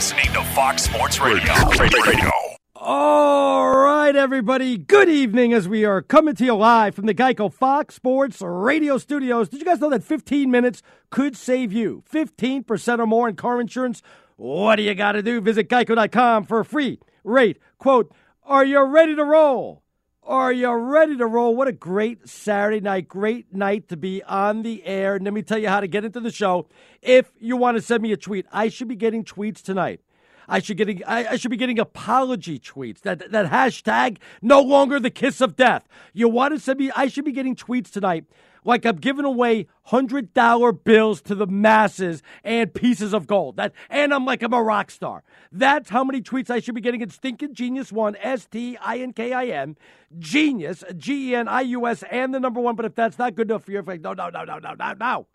listening to fox sports radio radio all right, everybody. Good evening as we are coming to you live from the Geico Fox Sports Radio Studios. Did you guys know that 15 minutes could save you 15% or more in car insurance? What do you got to do? Visit geico.com for a free rate. Quote, Are you ready to roll? Are you ready to roll? What a great Saturday night. Great night to be on the air. And let me tell you how to get into the show. If you want to send me a tweet, I should be getting tweets tonight. I should getting I, I, should be getting apology tweets. That that hashtag no longer the kiss of death. You want to send me? I should be getting tweets tonight like I'm giving away hundred dollar bills to the masses and pieces of gold. That and I'm like I'm a rock star. That's how many tweets I should be getting at Stinkin' Genius One S T I N K I N Genius G E N I U S and the number one. But if that's not good enough for you, like no no no no no no no,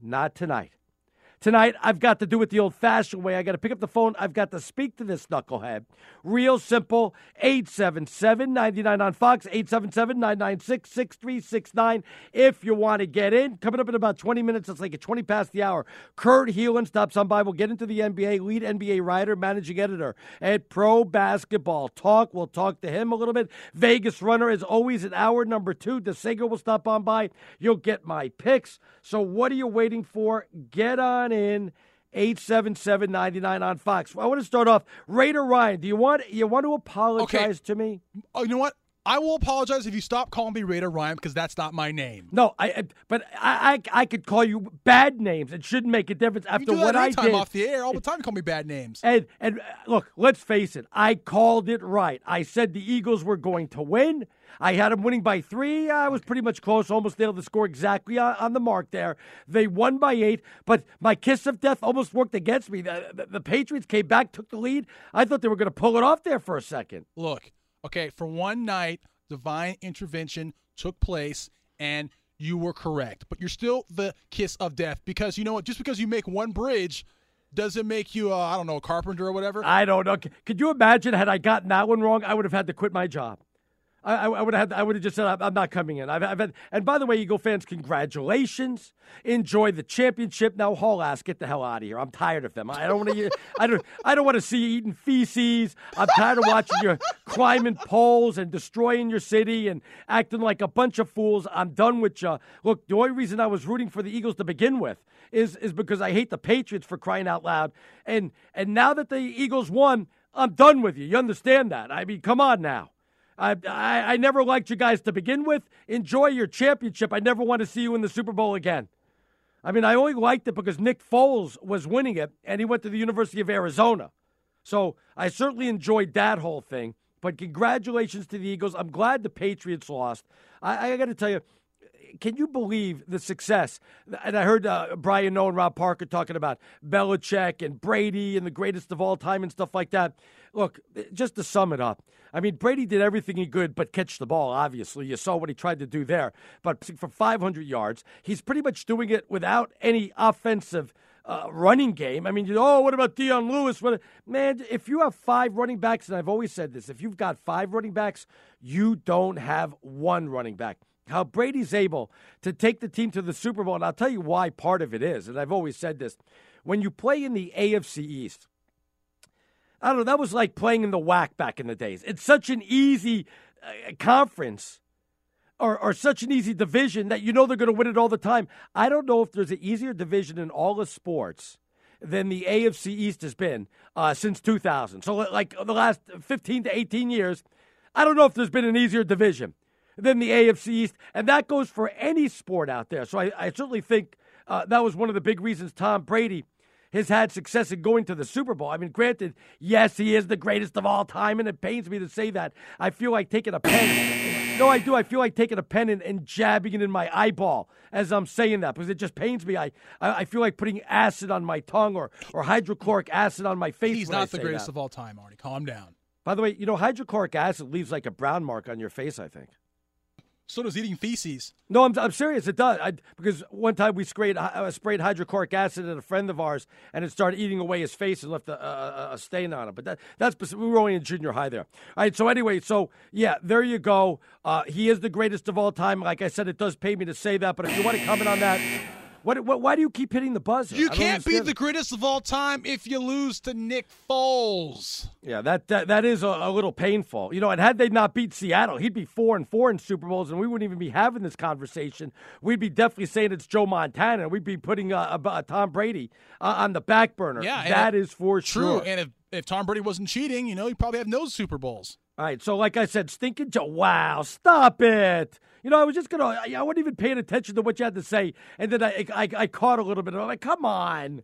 not tonight. Tonight, I've got to do it the old fashioned way. I got to pick up the phone. I've got to speak to this knucklehead. Real simple 877 99 on Fox, 877 996 6369. If you want to get in, coming up in about 20 minutes, it's like a 20 past the hour. Kurt Helin stops on by. We'll get into the NBA, lead NBA writer, managing editor at Pro Basketball Talk. We'll talk to him a little bit. Vegas runner is always at hour number two. DeSager will stop on by. You'll get my picks. So, what are you waiting for? Get on in. 877-99 on Fox. I want to start off. Raider Ryan, do you want you want to apologize okay. to me? Oh, you know what? I will apologize if you stop calling me Raider Ryan because that's not my name. No, I. But I, I, I could call you bad names. It shouldn't make a difference after what I did. off the air all the time. You call me bad names. And and uh, look, let's face it. I called it right. I said the Eagles were going to win. I had them winning by three. I was pretty much close, almost nailed the score exactly on, on, the mark there. They won by eight, but my kiss of death almost worked against me. The, the, the Patriots came back, took the lead. I thought they were going to pull it off there for a second. Look, okay, for one night, divine intervention took place, and you were correct. But you're still the kiss of death because you know what? Just because you make one bridge doesn't make you, I don't know, a carpenter or whatever. I don't know. Could you imagine had I gotten that one wrong? I would have had to quit my job. I, I would have. I would have just said, "I'm not coming in." I've, I've had, and by the way, Eagle fans, congratulations! Enjoy the championship. Now, haul ass, get the hell out of here. I'm tired of them. I don't want to. I don't. I don't want to see you eating feces. I'm tired of watching you climbing poles and destroying your city and acting like a bunch of fools. I'm done with you. Look, the only reason I was rooting for the Eagles to begin with is is because I hate the Patriots for crying out loud. And and now that the Eagles won, I'm done with you. You understand that? I mean, come on now. I, I, I never liked you guys to begin with. Enjoy your championship. I never want to see you in the Super Bowl again. I mean, I only liked it because Nick Foles was winning it, and he went to the University of Arizona. So I certainly enjoyed that whole thing. But congratulations to the Eagles. I'm glad the Patriots lost. I, I got to tell you, can you believe the success? And I heard uh, Brian and Rob Parker talking about Belichick and Brady and the greatest of all time and stuff like that. Look, just to sum it up, I mean, Brady did everything he could but catch the ball, obviously. You saw what he tried to do there. But for 500 yards, he's pretty much doing it without any offensive. Uh, running game. I mean, you know, oh, what about Dion Lewis? What, man, if you have five running backs, and I've always said this, if you've got five running backs, you don't have one running back how Brady's able to take the team to the Super Bowl. And I'll tell you why part of it is. And I've always said this when you play in the AFC East, I don't know, that was like playing in the WAC back in the days. It's such an easy uh, conference or, or such an easy division that you know they're going to win it all the time. I don't know if there's an easier division in all of sports than the AFC East has been uh, since 2000. So, like the last 15 to 18 years, I don't know if there's been an easier division than the AFC East, and that goes for any sport out there. So I, I certainly think uh, that was one of the big reasons Tom Brady has had success in going to the Super Bowl. I mean, granted, yes, he is the greatest of all time, and it pains me to say that. I feel like taking a pen. no, I do. I feel like taking a pen and, and, jabbing it in my eyeball as I'm saying that because it just pains me. I, I, I feel like putting acid on my tongue or, or hydrochloric acid on my face. He's not the greatest that. of all time, Arnie. Calm down. By the way, you know, hydrochloric acid leaves like a brown mark on your face, I think. So does eating feces. No, I'm, I'm serious. It does. I, because one time we sprayed, uh, sprayed hydrochloric acid at a friend of ours, and it started eating away his face and left a, a, a stain on it. But that, that's we were only in junior high there. All right. So anyway, so yeah, there you go. Uh, he is the greatest of all time. Like I said, it does pay me to say that. But if you want to comment on that. What, what, why do you keep hitting the buzzer? You can't be the greatest of all time if you lose to Nick Foles. Yeah, that that, that is a, a, little painful. You know, and had they not beat Seattle, he'd be four and four in Super Bowls, and we wouldn't even be having this conversation. We'd be definitely saying it's Joe Montana, we'd be putting uh, uh, Tom Brady uh, on the back burner. Yeah, that is for true. sure. And if if Tom Brady wasn't cheating, you know, he'd probably have no Super Bowls. All right, so like I said, stinking Joe. Wow, stop it. You know, I was just gonna. I, I wasn't even paying attention to what you had to say, and then I I, I caught a little bit. I'm like, come on.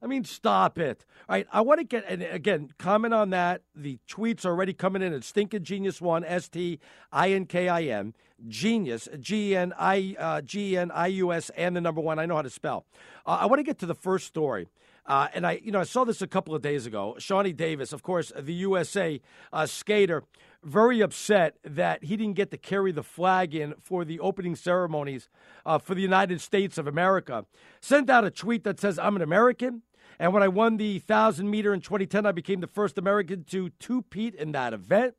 I mean, stop it. All right, I want to get and again comment on that. The tweets are already coming in It's Stinking Genius One S T I N K I M Genius G N I uh, G N I U S and the number one. I know how to spell. Uh, I want to get to the first story. Uh, and I, you know, I saw this a couple of days ago. Shani Davis, of course, the USA uh, skater, very upset that he didn't get to carry the flag in for the opening ceremonies uh, for the United States of America. Sent out a tweet that says, I'm an American. And when I won the 1,000 meter in 2010, I became the first American to two-peat in that event.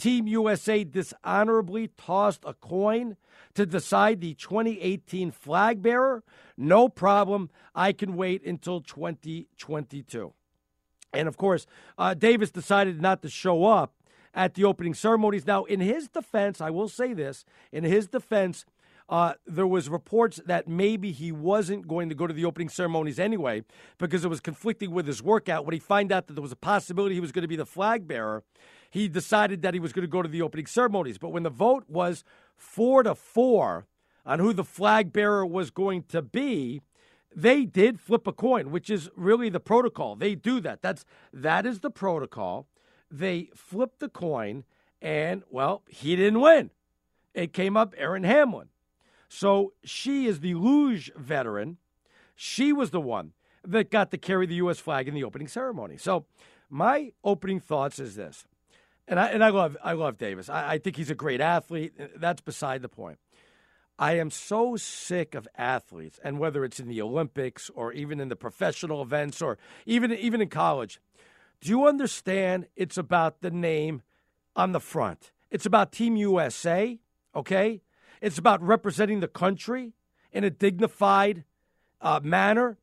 Team USA dishonorably tossed a coin to decide the 2018 flag bearer. No problem. I can wait until 2022. And of course, uh, Davis decided not to show up at the opening ceremonies. Now, in his defense, I will say this in his defense, uh, there was reports that maybe he wasn't going to go to the opening ceremonies anyway because it was conflicting with his workout. When he found out that there was a possibility he was going to be the flag bearer, he decided that he was going to go to the opening ceremonies. But when the vote was four to four on who the flag bearer was going to be, they did flip a coin, which is really the protocol. They do that. That's that is the protocol they flipped the coin, and well, he didn't win. It came up Erin Hamlin. So she is the luge veteran. She was the one that got to carry the U.S. flag in the opening ceremony. So my opening thoughts is this, and I and I love I love Davis. I, I think he's a great athlete. That's beside the point. I am so sick of athletes, and whether it's in the Olympics or even in the professional events or even even in college, do you understand it's about the name on the front? It's about Team USA, okay? It's about representing the country in a dignified uh, manner.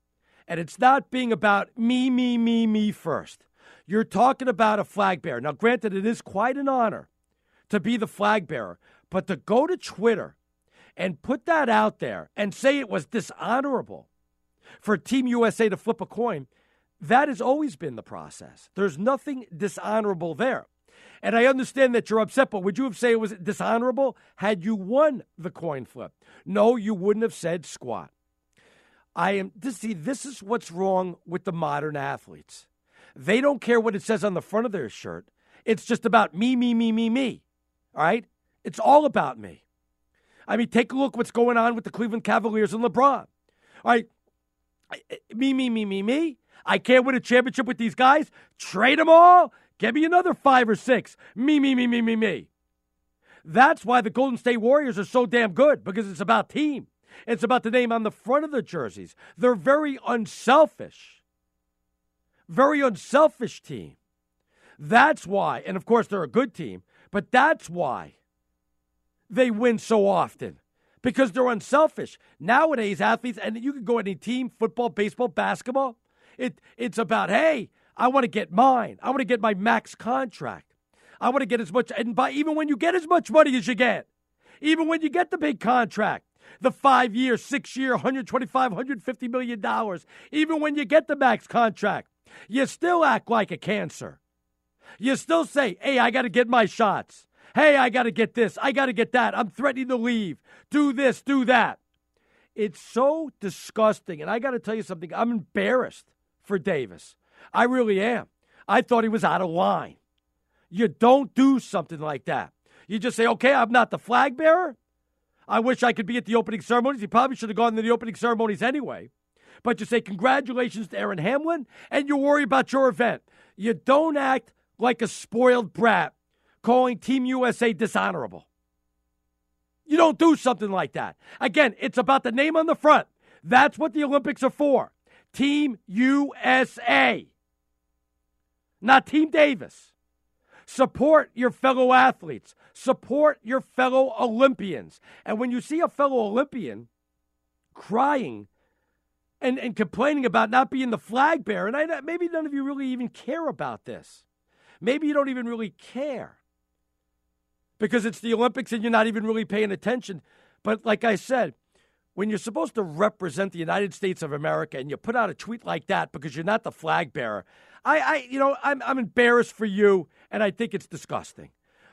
And it's not being about me, me, me, me first. You're talking about a flag bearer. Now, granted, it is quite an honor to be the flag bearer, but to go to Twitter and put that out there and say it was dishonorable for Team USA to flip a coin, that has always been the process. There's nothing dishonorable there. And I understand that you're upset, but would you have said it was dishonorable had you won the coin flip? No, you wouldn't have said squat. I am to see, this is what's wrong with the modern athletes. They don't care what it says on the front of their shirt. It's just about me, me, me, me, me. All right? It's all about me. I mean, take a look what's going on with the Cleveland Cavaliers and LeBron. All right. Me, me, me, me, me. I can't win a championship with these guys. Trade them all. Give me another five or six. Me, me, me, me, me, me. That's why the Golden State Warriors are so damn good because it's about team. It's about the name on the front of the jerseys. They're very unselfish. Very unselfish team. That's why, and of course they're a good team, but that's why they win so often because they're unselfish. Nowadays, athletes, and you can go any team, football, baseball, basketball, it, it's about, hey, I want to get mine. I want to get my max contract. I want to get as much, and by even when you get as much money as you get, even when you get the big contract, the five year, six year, 125, 150 million dollars, even when you get the max contract, you still act like a cancer. You still say, hey, I got to get my shots. Hey, I got to get this. I got to get that. I'm threatening to leave. Do this, do that. It's so disgusting. And I got to tell you something. I'm embarrassed for Davis. I really am. I thought he was out of line. You don't do something like that. You just say, okay, I'm not the flag bearer. I wish I could be at the opening ceremonies. He probably should have gone to the opening ceremonies anyway. But you say, congratulations to Erin Hamlin, and you worry about your event. You don't act like a spoiled brat calling Team USA dishonorable. You don't do something like that. Again, it's about the name on the front. That's what the Olympics are for. Team USA, not Team Davis. Support your fellow athletes. Support your fellow Olympians. And when you see a fellow Olympian crying and, and complaining about not being the flag bearer, and I, maybe none of you really even care about this. Maybe you don't even really care because it's the Olympics and you're not even really paying attention. But like I said, when you're supposed to represent the United States of America and you put out a tweet like that because you're not the flag bearer, I, I you know, I'm, I'm embarrassed for you and I think it's disgusting.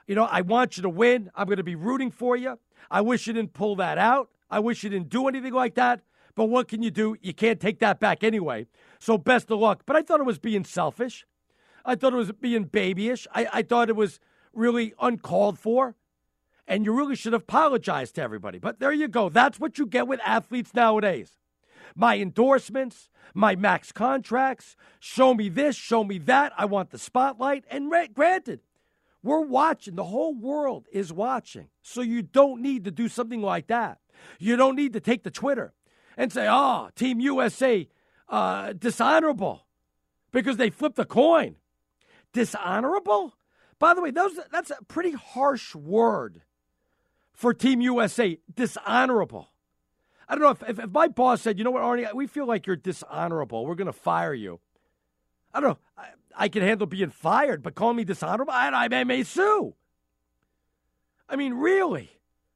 You know, I want you to win. I'm going to be rooting for you. I wish you didn't pull that out. I wish you didn't do anything like that. But what can you do? You can't take that back anyway. So best of luck. But I thought it was being selfish. I thought it was being babyish. I, I thought it was really uncalled for. And you really should have apologized to everybody. But there you go. That's what you get with athletes nowadays. My endorsements, my max contracts, show me this, show me that. I want the spotlight. And granted, we're watching. The whole world is watching. So you don't need to do something like that. You don't need to take the Twitter and say, oh, Team USA, uh, dishonorable because they flipped the coin dishonorable? By the way, those, that's a pretty harsh word for Team USA, dishonorable. I don't know if, if, if, my boss said, you know what, Arnie, we feel like you're dishonorable. We're going to fire you. I don't know. I, I, can handle being fired, but calling me dishonorable, I, I may sue. I mean, really?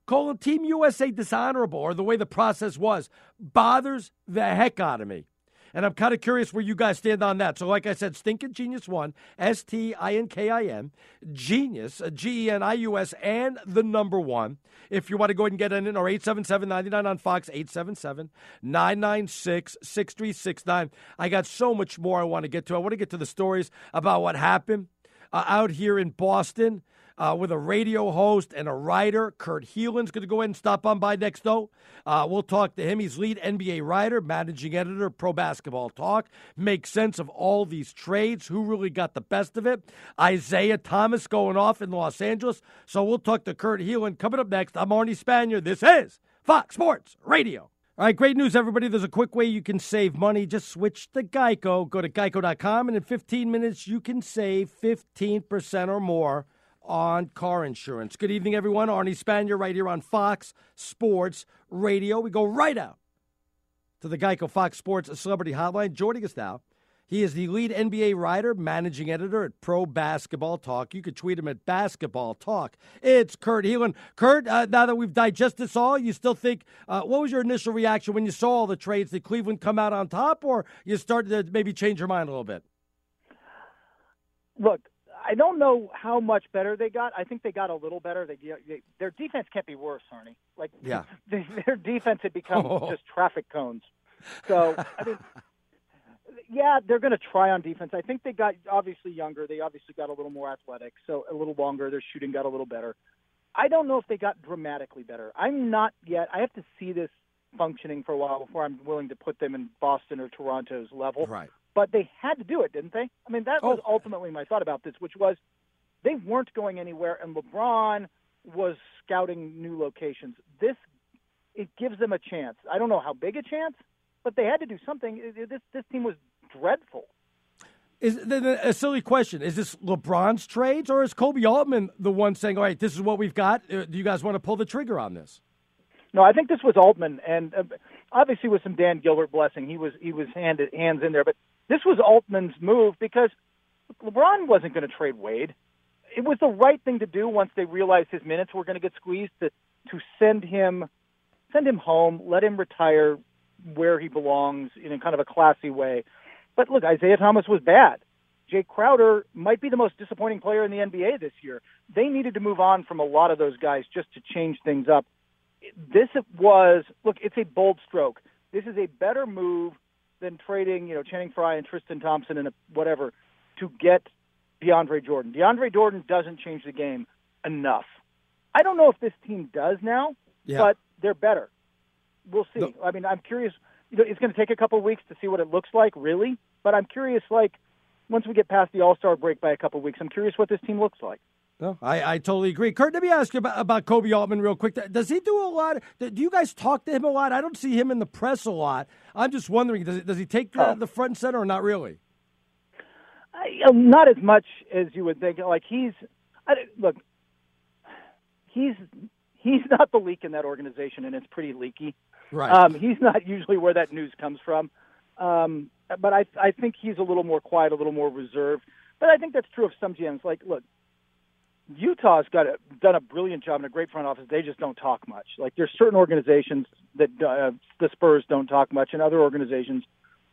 Calling Team USA dishonorable or the way the process was bothers the heck out of me. And I'm kind of curious where you guys stand on that. So, like I said, Stinkin' Genius One, S T I N K I N, Genius, G E N I U S, and the number one. If you want to go ahead and get in, or 877 99 on Fox, 877 996 6369. I got so much more I want to get to. I want to get to the stories about what happened uh, out here in Boston uh, with a radio host and a writer. Kurt Helin's going to go ahead and stop on by next, though. Uh, we'll talk to him. He's lead NBA writer, managing editor, Pro Basketball Talk. Make sense of all these trades. Who really got the best of it? Isaiah Thomas going off in Los Angeles. So we'll talk to Kurt Helin. Coming up next, I'm Arnie Spanier. This is Fox Sports Radio. All right, great news, everybody. There's a quick way you can save money. Just switch to Geico. Go to geico.com, and in 15 minutes, you can save 15% or more on car insurance. Good evening, everyone. Arnie Spanier right here on Fox Sports Radio. We go right out to the Geico Fox Sports Celebrity Hotline. Joining us now he is the lead NBA writer, managing editor at Pro Basketball Talk. You could tweet him at Basketball Talk. It's Kurt Helin. Kurt, uh, now that we've digested this all, you still think, uh, what was your initial reaction when you saw all the trades? Did Cleveland come out on top, or you started to maybe change your mind a little bit? Look, I don't know how much better they got. I think they got a little better. They, they their defense can't be worse, Arnie. Like, yeah, they, their defense had become oh. just traffic cones. So I mean, yeah, they're going to try on defense. I think they got obviously younger. They obviously got a little more athletic, so a little longer. Their shooting got a little better. I don't know if they got dramatically better. I'm not yet. I have to see this functioning for a while before I'm willing to put them in Boston or Toronto's level. Right. But they had to do it, didn't they? I mean, that was oh. ultimately my thought about this, which was they weren't going anywhere, and LeBron was scouting new locations. This it gives them a chance. I don't know how big a chance, but they had to do something. This this team was dreadful. Is a silly question? Is this LeBron's trades, or is Koby Altman the one saying, "All right, this is what we've got. Uh, do you guys want to pull the trigger on this?" No, I think this was Altman, and uh, obviously with some Dan Gilbert blessing, he was he was handed hands in there. But this was Altman's move because LeBron wasn't going to trade Wade. It was the right thing to do once they realized his minutes were going to get squeezed to to send him send him home, let him retire where he belongs in a kind of a classy way. But look, Isaiah Thomas was bad. Jae Crowder might be the most disappointing player in the NBA this year. They needed to move on from a lot of those guys just to change things up. This was look, it's a bold stroke. This is a better move than trading, you know, Channing Frye and Tristan Thompson and whatever to get DeAndre Jordan. DeAndre Jordan doesn't change the game enough. I don't know if this team does now, yeah. but they're better. We'll see. No. I mean, I'm curious. You know, it's going to take a couple of weeks to see what it looks like, really. But I'm curious, like, once we get past the All Star break by a couple of weeks, I'm curious what this team looks like. No, I, I totally agree. Kurt, let me ask you about, about Koby Altman real quick. Does he do a lot? Do you guys talk to him a lot? I don't see him in the press a lot. I'm just wondering, does, does he take the, oh. the front and center or not really? I, uh, not as much as you would think. Like he's, I, look, he's he's not the leak in that organization, and it's pretty leaky. Right. Um, he's not usually where that news comes from. Um, but I I think he's a little more quiet, a little more reserved. But I think that's true of some GMs. Like, look, Utah's got a, done a brilliant job and a great front office. They just don't talk much. Like, there's certain organizations that uh, the Spurs don't talk much, and other organizations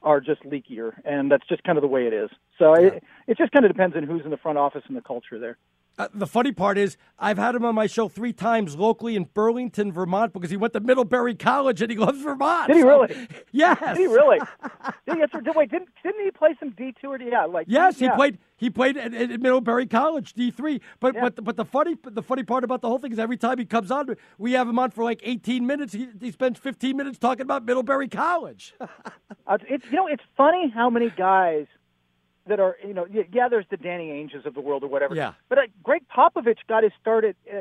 are just leakier, and that's just kind of the way it is. So yeah. it, it just kind of depends on who's in the front office and the culture there. Uh, the funny part is, I've had him on my show three times locally in Burlington, Vermont, because he went to Middlebury College and he loves Vermont. Did he really? yes. Did he really? did he, wait, didn't, didn't he play some D two or D? Yeah, like yes, yeah. he played. He played at, at Middlebury College D three. But yeah. but but the funny the funny part about the whole thing is every time he comes on, we have him on for like eighteen minutes. He, he spends fifteen minutes talking about Middlebury College. uh, it's you know it's funny how many guys that are you know yeah there's the Danny Ainges of the world or whatever. Yeah. But uh, Gregg Popovich got his start at uh,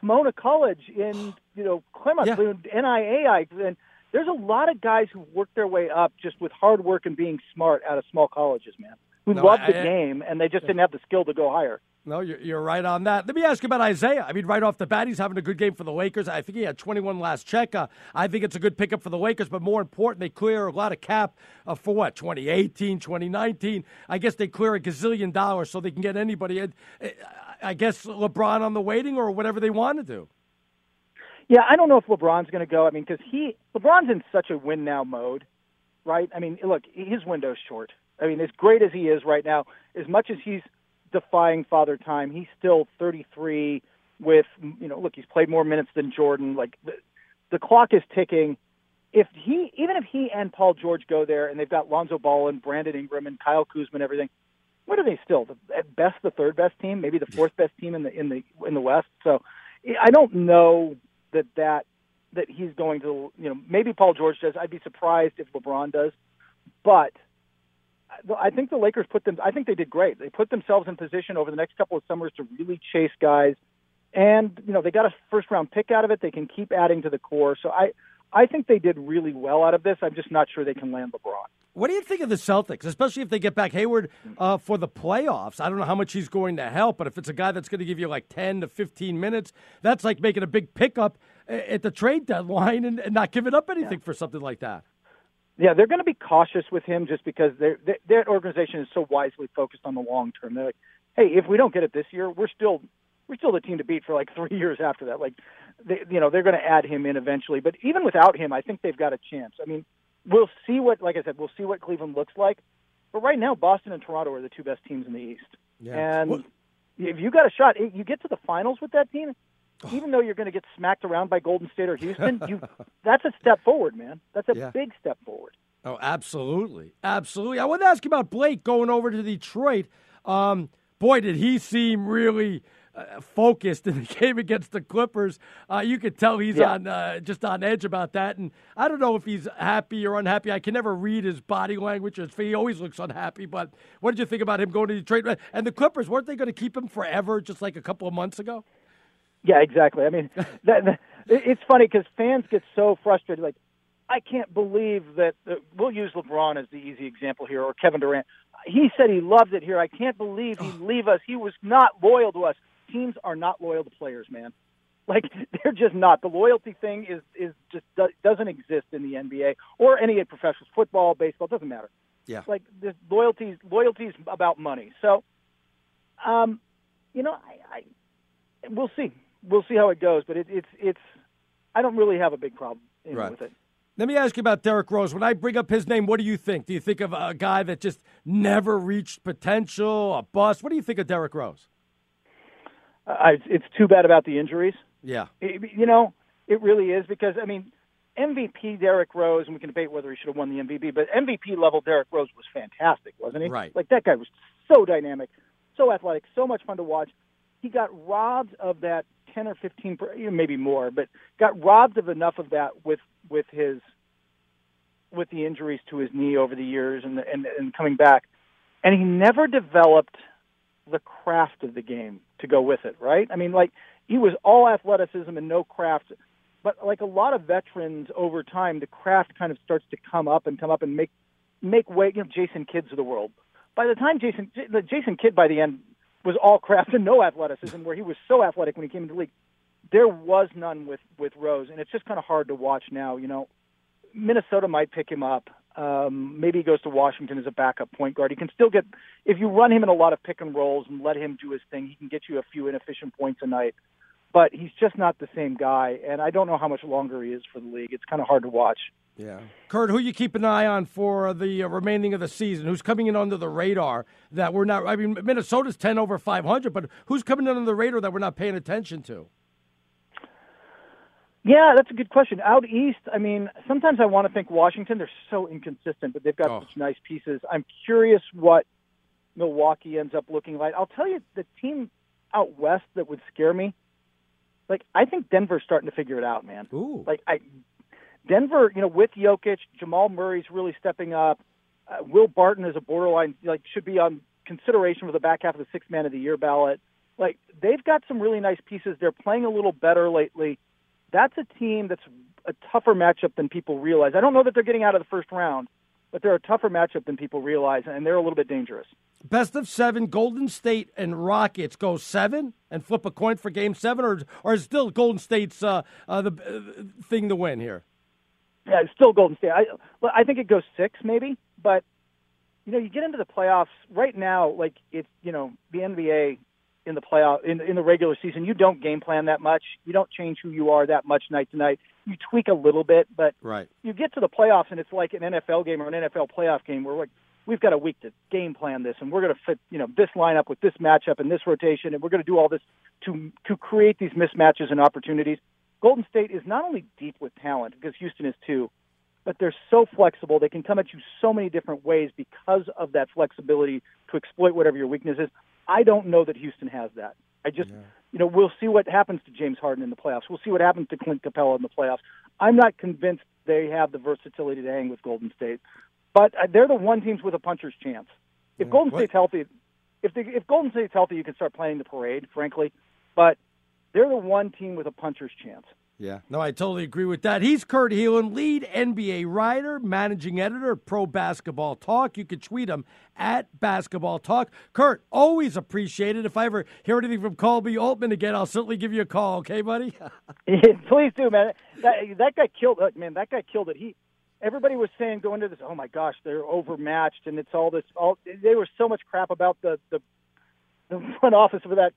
Pomona College in you know Plymouth, yeah. NAIA, and there's a lot of guys who work their way up just with hard work and being smart out of small colleges, man. Who no, love the I, game and they just didn't have the skill to go higher. No, you're, you're right on that. Let me ask you about Isaiah. I mean, right off the bat, he's having a good game for the Lakers. I think he had 21 last check. Uh, I think it's a good pickup for the Lakers, but more important, they clear a lot of cap uh, for what, 2018, 2019. I guess they clear a gazillion dollars so they can get anybody. Uh, I guess LeBron on the waiting or whatever they want to do. Yeah, I don't know if LeBron's going to go. I mean, because he LeBron's in such a win now mode, right? I mean, look, his window's short. I mean, as great as he is right now, as much as he's defying father time. He's still 33 with, you know, look, he's played more minutes than Jordan. Like the, the clock is ticking. If he, even if he and Paul George go there and they've got Lonzo Ball and Brandon Ingram and Kyle Kuzma and everything, what are they still? The, at best, the third best team, maybe the fourth best team in the in the in the West. So I don't know that that that he's going to, you know, maybe Paul George does. I'd be surprised if LeBron does, but I think the Lakers put them. I think they did great. They put themselves in position over the next couple of summers to really chase guys, and you know they got a first round pick out of it. They can keep adding to the core. So I, I think they did really well out of this. I'm just not sure they can land LeBron. What do you think of the Celtics, especially if they get back Hayward uh, for the playoffs? I don't know how much he's going to help, but if it's a guy that's going to give you like 10 to 15 minutes, that's like making a big pickup at the trade deadline and, and not giving up anything yeah. for something like that. Yeah, they're going to be cautious with him just because their their organization is so wisely focused on the long term. They're like, hey, if we don't get it this year, we're still we're still the team to beat for like three years after that. Like, they, you know, they're going to add him in eventually. But even without him, I think they've got a chance. I mean, we'll see what, like I said, we'll see what Cleveland looks like. But right now, Boston and Toronto are the two best teams in the East. Yeah. And well, if you got a shot, you get to the finals with that team. Even though you're going to get smacked around by Golden State or Houston, you that's a step forward, man. That's a yeah. big step forward. Oh, absolutely, absolutely. I want to ask you about Blake going over to Detroit. Um, boy, did he seem really uh, focused in the game against the Clippers. Uh, you could tell he's yeah. on uh, just on edge about that, and I don't know if he's happy or unhappy. I can never read his body language. He always looks unhappy. But what did you think about him going to Detroit? And the Clippers weren't they going to keep him forever, just like a couple of months ago? Yeah, exactly. I mean, that, that, it's funny because fans get so frustrated. Like, I can't believe that. Uh, we'll use LeBron as the easy example here, or Kevin Durant. He said he loved it here. I can't believe he'd leave us. He was not loyal to us teams are not loyal to players, man. Like they're just not. The loyalty thing is is just doesn't exist in the NBA or any professional football, baseball. Doesn't matter. Yeah. Like this loyalty loyalty's about money. So, um, you know, I, I we'll see. We'll see how it goes. But it, it's it's. I don't really have a big problem right. with it. Let me ask you about Derrick Rose. When I bring up his name, what do you think? Do you think of a guy that just never reached potential, a bust? What do you think of Derrick Rose? Uh, it's too bad about the injuries. Yeah. It, you know, it really is because, I mean, MVP Derrick Rose, and we can debate whether he should have won the MVP, but MVP level Derrick Rose was fantastic, wasn't he? Right. Like that guy was so dynamic, so athletic, so much fun to watch. He got robbed of that 10 or 15, maybe more, but got robbed of enough of that with with his with the injuries to his knee over the years and and, and coming back, and he never developed the craft of the game to go with it, right? I mean, like he was all athleticism and no craft. But like a lot of veterans over time, the craft kind of starts to come up and come up and make make way. You know, Jason Kidds of the world. By the time Jason Jason Kidd by the end was all craft and no athleticism, where he was so athletic when he came into the league. There was none with with Rose, and it's just kind of hard to watch now. You know, Minnesota might pick him up. Um, maybe he goes to Washington as a backup point guard. He can still get if you run him in a lot of pick and rolls and let him do his thing. He can get you a few inefficient points a night, but he's just not the same guy. And I don't know how much longer he is for the league. It's kind of hard to watch. Yeah, Kurt, who you keep an eye on for the uh, remaining of the season? Who's coming in under the radar that we're not? I mean, Minnesota's ten over five hundred, but who's coming in under the radar that we're not paying attention to? Yeah, that's a good question. Out east, I mean, sometimes I want to think Washington. They're so inconsistent, but they've got oh. such nice pieces. I'm curious what Milwaukee ends up looking like. I'll tell you, the team out west that would scare me, like I think Denver's starting to figure it out, man. Ooh. Like I, Denver, you know, with Jokic, Jamal Murray's really stepping up. Uh, Will Barton is a borderline, like should be on consideration for the back half of the six man of the year ballot. Like they've got some really nice pieces. They're playing a little better lately that's a team that's a tougher matchup than people realize. I don't know that they're getting out of the first round, but they're a tougher matchup than people realize, and they're a little bit dangerous. Best of seven, Golden State and Rockets go seven and flip a coin for Game Seven, or or is still Golden State's uh, uh, the uh, thing to win here? Yeah, it's still Golden State. I I think it goes six maybe, but you know you get into the playoffs right now. Like it's you know the NBA in the playoff in in the regular season, you don't game plan that much. You don't change who you are that much night to night. You tweak a little bit, but right. you get to the playoffs and it's like an NFL game or an NFL playoff game where like we've got a week to game plan this and we're going to fit you know this lineup with this matchup and this rotation and we're going to do all this to to create these mismatches and opportunities. Golden State is not only deep with talent because Houston is too, but they're so flexible. They can come at you so many different ways because of that flexibility to exploit whatever your weakness is. I don't know that Houston has that. I just, yeah. you know, we'll see what happens to James Harden in the playoffs. We'll see what happens to Clint Capela in the playoffs. I'm not convinced they have the versatility to hang with Golden State, but uh, they're the one teams with a puncher's chance. If yeah. Golden what? State's healthy, if they, if Golden State's healthy, you can start playing the parade, frankly. But they're the one team with a puncher's chance. Yeah, no, I totally agree with that. He's Kurt Helin, lead NBA writer, managing editor of Pro Basketball Talk. You can tweet him at Basketball Talk. Kurt, always appreciate it. If I ever hear anything from Koby Altman again, I'll certainly give you a call. Okay, buddy? Please do, man. That that guy killed. it, Man, that guy killed it. He. Everybody was saying going to this. Oh my gosh, they're overmatched, and it's all this. All they were so much crap about the the, the front office of that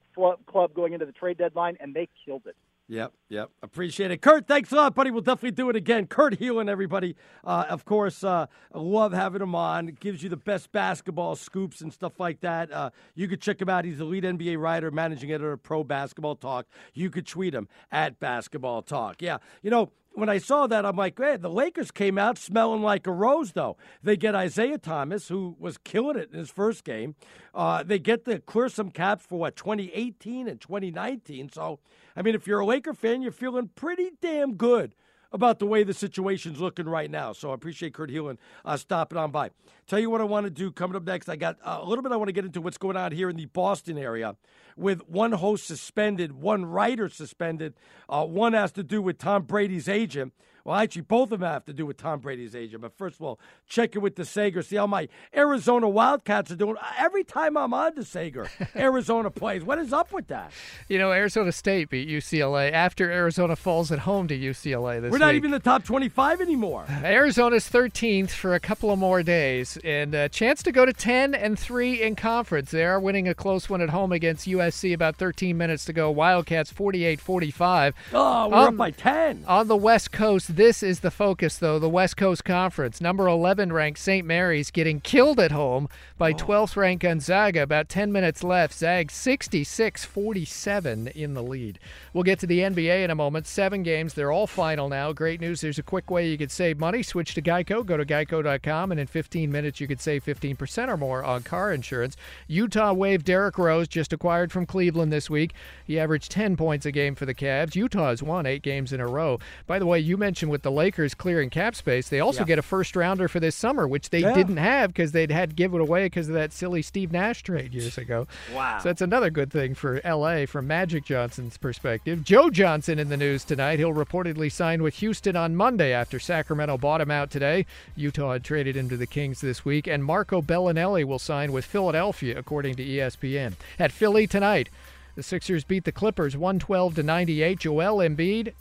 club going into the trade deadline, and they killed it. Yep, yep. Appreciate it. Kurt, thanks a lot, buddy. We'll definitely do it again. Kurt Helin, everybody. Uh, of course, uh, love having him on. It gives you the best basketball scoops and stuff like that. Uh, you could check him out. He's the lead NBA writer, managing editor of Pro Basketball Talk. You could tweet him at Basketball Talk. Yeah, you know, when I saw that, I'm like, hey, the Lakers came out smelling like a rose, though. They get Isaiah Thomas, who was killing it in his first game. Uh, they get to clear some caps for what, 2018 and 2019. So, I mean, if you're a Laker fan, you're feeling pretty damn good about the way the situation's looking right now. So I appreciate Kurt Helin uh, stopping on by. Tell you what I want to do coming up next. I got uh, a little bit I want to get into what's going on here in the Boston area with one host suspended, one writer suspended. Uh, one has to do with Tom Brady's agent. Well, actually, both of them have to do with Tom Brady's agent. But first of all, check it with DeSager. See how my Arizona Wildcats are doing. Every time I'm on DeSager, Arizona plays. What is up with that? You know, Arizona State beat UCLA after Arizona falls at home to UCLA this We're not week. even in the top 25 anymore. Arizona's 13th for a couple of more days, and a chance to go to 10 and 3 in conference. They are winning a close one at home against USC. About 13 minutes to go. Wildcats 48-45. Oh, we're um, up by 10 on the West Coast. This is the focus, though. The West Coast Conference. Number 11 ranked St. Mary's getting killed at home by 12th ranked Gonzaga. About 10 minutes left. Zag 66 47 in the lead. We'll get to the NBA in a moment. Seven games. They're all final now. Great news. There's a quick way you could save money. Switch to Geico. Go to geico.com, and in 15 minutes, you could save 15% or more on car insurance. Utah waived Derrick Rose, just acquired from Cleveland this week. He averaged 10 points a game for the Cavs. Utah has won eight games in a row. By the way, you mentioned with the Lakers clearing cap space, they also yeah. get a first rounder for this summer, which they yeah. didn't have because they'd had to give it away because of that silly Steve Nash trade years ago. Wow. So that's another good thing for LA from Magic Johnson's perspective. Joe Johnson in the news tonight. He'll reportedly sign with Houston on Monday after Sacramento bought him out today. Utah had traded him to the Kings this week, and Marco Belinelli will sign with Philadelphia, according to ESPN. At Philly tonight, the Sixers beat the Clippers 112 to 98. Joel Embiid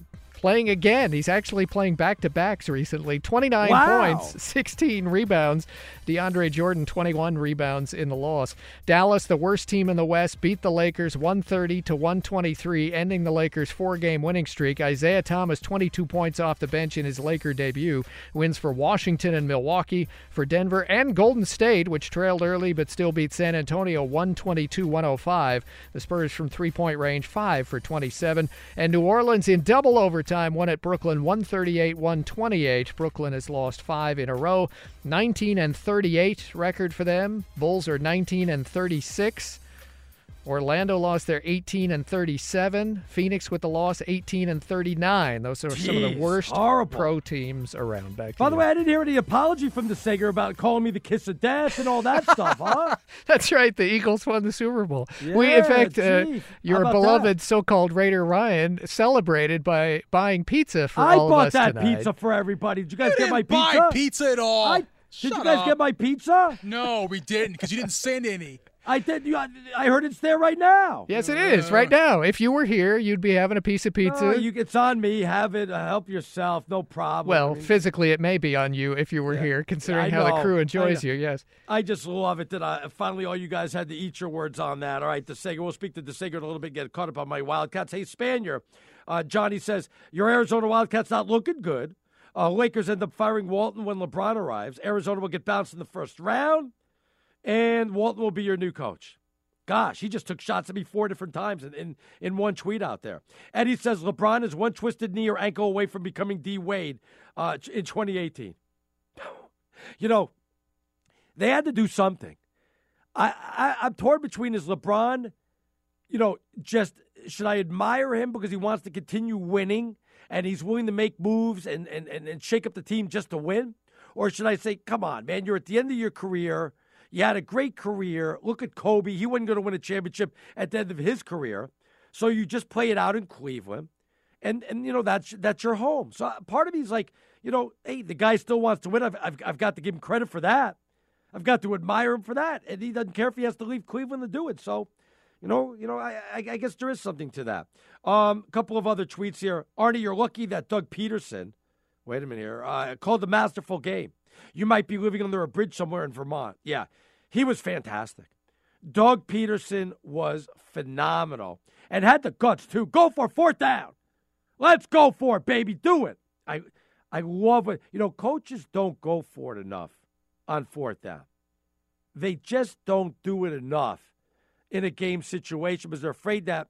playing again. He's actually playing back to backs recently. 29 wow. points, 16 rebounds. DeAndre Jordan, 21 rebounds in the loss. Dallas, the worst team in the West, beat the Lakers 130 to 123, ending the Lakers' four game winning streak. Isaiah Thomas, 22 points off the bench in his Laker debut. Wins for Washington and Milwaukee, for Denver and Golden State, which trailed early but still beat San Antonio 122 105. The Spurs from three point range, 5 for 27. And New Orleans in double overtime won at Brooklyn 138 128. Brooklyn has lost five in a row. 19 and 38 record for them. Bulls are 19 and 36. Orlando lost their 18 and 37. Phoenix with the loss 18 and 39. Those are Jeez, some of the worst horrible. pro teams around back. By the way, I didn't hear any apology from the Sager about calling me the kiss of death and all that stuff, huh? That's right. The Eagles won the Super Bowl. Yeah, we, in fact, uh, your beloved that? so-called Raider Ryan celebrated by buying pizza for I all bought of us that tonight. pizza for everybody. Did you guys you get my buy pizza? pizza at all? I, did Shut you guys up. get my pizza? No, we didn't because you didn't send any. I did. You, I, I heard it's there right now. Yes, it is right now. If you were here, you'd be having a piece of pizza. No, you, it's on me. Have it. Uh, help yourself. No problem. well, I mean, physically, it may be on you if you were Yeah. here, considering I how the crew I enjoys you. Yes. I just love it that I, finally all you guys had to eat your words on that. All right, DeSager. We'll speak to DeSager in a little bit. Get caught up on my Wildcats. Hey, Spanier. Uh, Johnny says your Arizona Wildcats not looking good. Uh, Lakers end up firing Walton when LeBron arrives. Arizona will get bounced in the first round, and Walton will be your new coach. Gosh, he just took shots at me four different times in, in, in one tweet out there. Eddie says LeBron is one twisted knee or ankle away from becoming D Wade uh, in 2018. you know, they had to do something. I, I I'm torn between is LeBron, you know, just should I admire him because he wants to continue winning and he's willing to make moves and, and, and, and shake up the team just to win? Or should I say, come on, man, you're at the end of your career. You had a great career. Look at Kobe. He wasn't going to win a championship at the end of his career. So you just play it out in Cleveland and and you know that's that's your home. So uh, part of me is like, you know, hey, the guy still wants to win. I've I've, I've got to give him credit for that. I've got to admire him for that, and he doesn't care if he has to leave Cleveland to do it. So, you know, you know, I, I, I guess there is something to that. Um, a couple of other tweets here. Arnie, you're lucky that Doug Pederson, wait a minute here, uh, called the masterful game. You might be living under a bridge somewhere in Vermont. Yeah, he was fantastic. Doug Pederson was phenomenal and had the guts to go for fourth down. Let's go for it, baby. Do it. I I love it. You know, coaches don't go for it enough on fourth down. They just don't do it enough in a game situation because they're afraid that,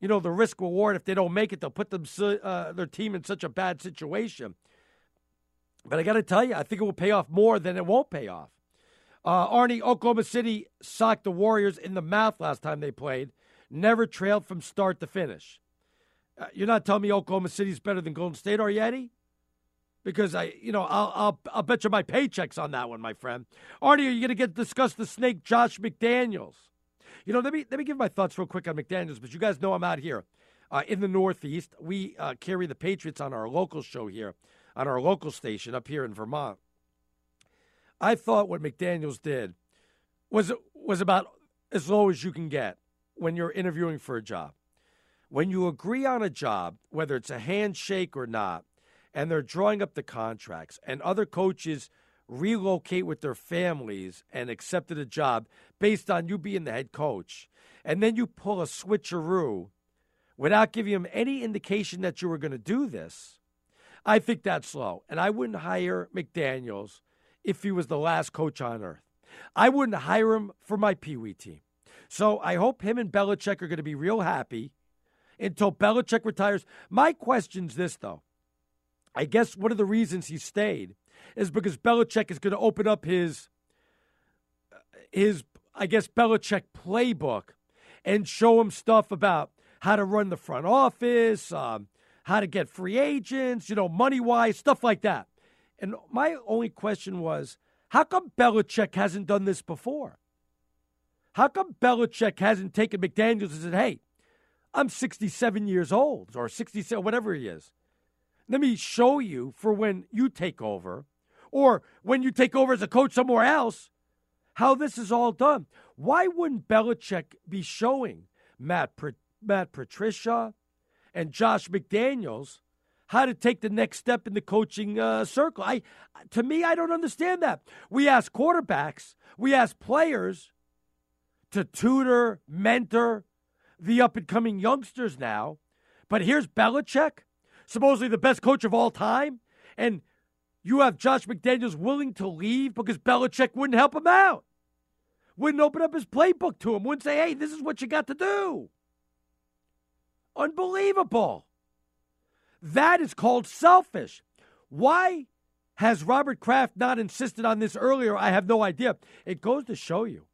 you know, the risk reward, if they don't make it, they'll put them, uh, their team in such a bad situation. But I got to tell you, I think it will pay off more than it won't pay off. Uh, Arnie, Oklahoma City socked the Warriors in the mouth last time they played. Never trailed from start to finish. Uh, you're not telling me Oklahoma City's better than Golden State, are you, Eddie? Because I, you know, I'll, I'll, I'll bet you my paychecks on that one, my friend. Arnie, are you going to get discuss the snake, Josh McDaniels? You know, let me let me give my thoughts real quick on McDaniels, but you guys know I'm out here uh, in the Northeast. We uh, carry the Patriots on our local show here, on our local station up here in Vermont. I thought what McDaniels did was was about as low as you can get when you're interviewing for a job. When you agree on a job, whether it's a handshake or not, and they're drawing up the contracts, and other coaches relocate with their families and accepted a job based on you being the head coach, and then you pull a switcheroo without giving them any indication that you were going to do this, I think that's low. And I wouldn't hire McDaniels if he was the last coach on earth. I wouldn't hire him for my Pee Wee team. So I hope him and Belichick are going to be real happy until Belichick retires. My question's this, though. I guess one of the reasons he stayed is because Belichick is going to open up his his I guess Belichick playbook and show him stuff about how to run the front office, um, how to get free agents, you know, money wise, stuff like that. And my only question was, how come Belichick hasn't done this before? How come Belichick hasn't taken McDaniels and said, hey, I'm 67 years old or 67, whatever he is. Let me show you for when you take over or when you take over as a coach somewhere else how this is all done. Why wouldn't Belichick be showing Matt, Matt Patricia and Josh McDaniels how to take the next step in the coaching uh, circle. I, to me, I don't understand that. We ask quarterbacks, we ask players to tutor, mentor the up and coming youngsters now. But here's Belichick, supposedly the best coach of all time, and you have Josh McDaniels willing to leave because Belichick wouldn't help him out, wouldn't open up his playbook to him, wouldn't say, hey, this is what you got to do. Unbelievable. That is called selfish. Why has Robert Kraft not insisted on this earlier? I have no idea. It goes to show you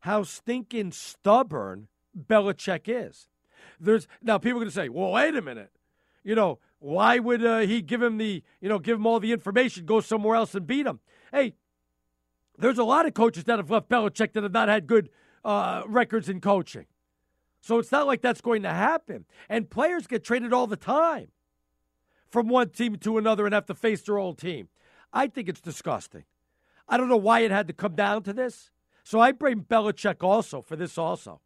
how stinking stubborn Belichick is. There's now people are going to say, "Well, wait a minute. You know, why would uh, he give him the, you know, give him all the information, go somewhere else and beat him?" Hey, there's a lot of coaches that have left Belichick that have not had good uh, records in coaching. So it's not like that's going to happen. And players get traded all the time from one team to another and have to face their old team. I think it's disgusting. I don't know why it had to come down to this. So I blame Belichick also for this also.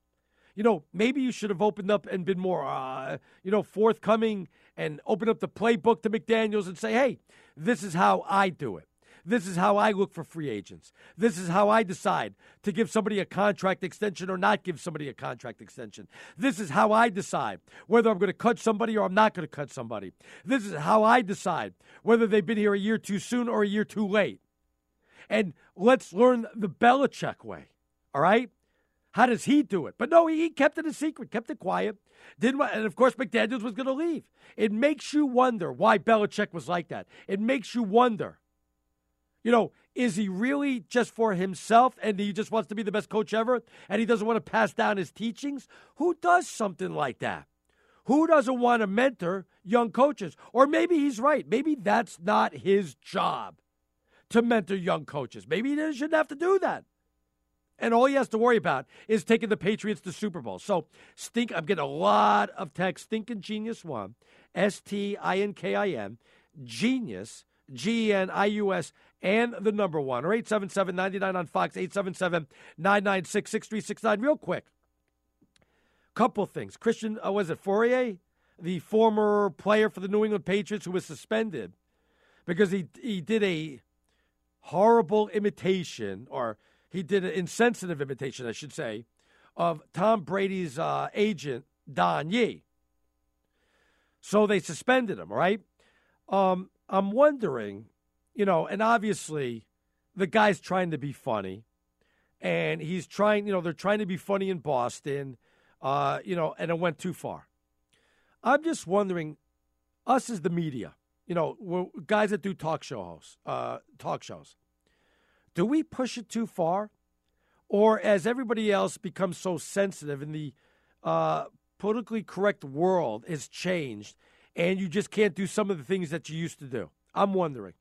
You know, maybe you should have opened up and been more, uh, you know, forthcoming and open up the playbook to McDaniels and say, hey, this is how I do it. This is how I look for free agents. This is how I decide to give somebody a contract extension or not give somebody a contract extension. This is how I decide whether I'm going to cut somebody or I'm not going to cut somebody. This is how I decide whether they've been here a year too soon or a year too late. And let's learn the Belichick way. All right? How does he do it? But no, he kept it a secret, kept it quiet. Didn't and of course McDaniels was going to leave. It makes you wonder why Belichick was like that. It makes you wonder you know, is he really just for himself and he just wants to be the best coach ever and he doesn't want to pass down his teachings? Who does something like that? Who doesn't want to mentor young coaches? Or maybe he's right. Maybe that's not his job to mentor young coaches. Maybe he shouldn't have to do that. And all he has to worry about is taking the Patriots to Super Bowl. So, stink. I'm getting a lot of text. Stinking Genius One, S T I N K I N, Genius, G N I U S, and the number one, or 877 99 on Fox, 877 996 6369. Real quick, couple things. Christian, uh, was it Fauria, the former player for the New England Patriots who was suspended because he he did a horrible imitation, or he did an insensitive imitation, I should say, of Tom Brady's uh, agent Don Yee. So they suspended him, right? Um, I'm wondering, you know, and obviously the guy's trying to be funny, and he's trying, you know, they're trying to be funny in Boston, uh, you know, and it went too far. I'm just wondering, us as the media, you know, guys that do talk show hosts, uh, talk shows, do we push it too far, or as everybody else becomes so sensitive and the uh, politically correct world has changed, and you just can't do some of the things that you used to do? I'm wondering,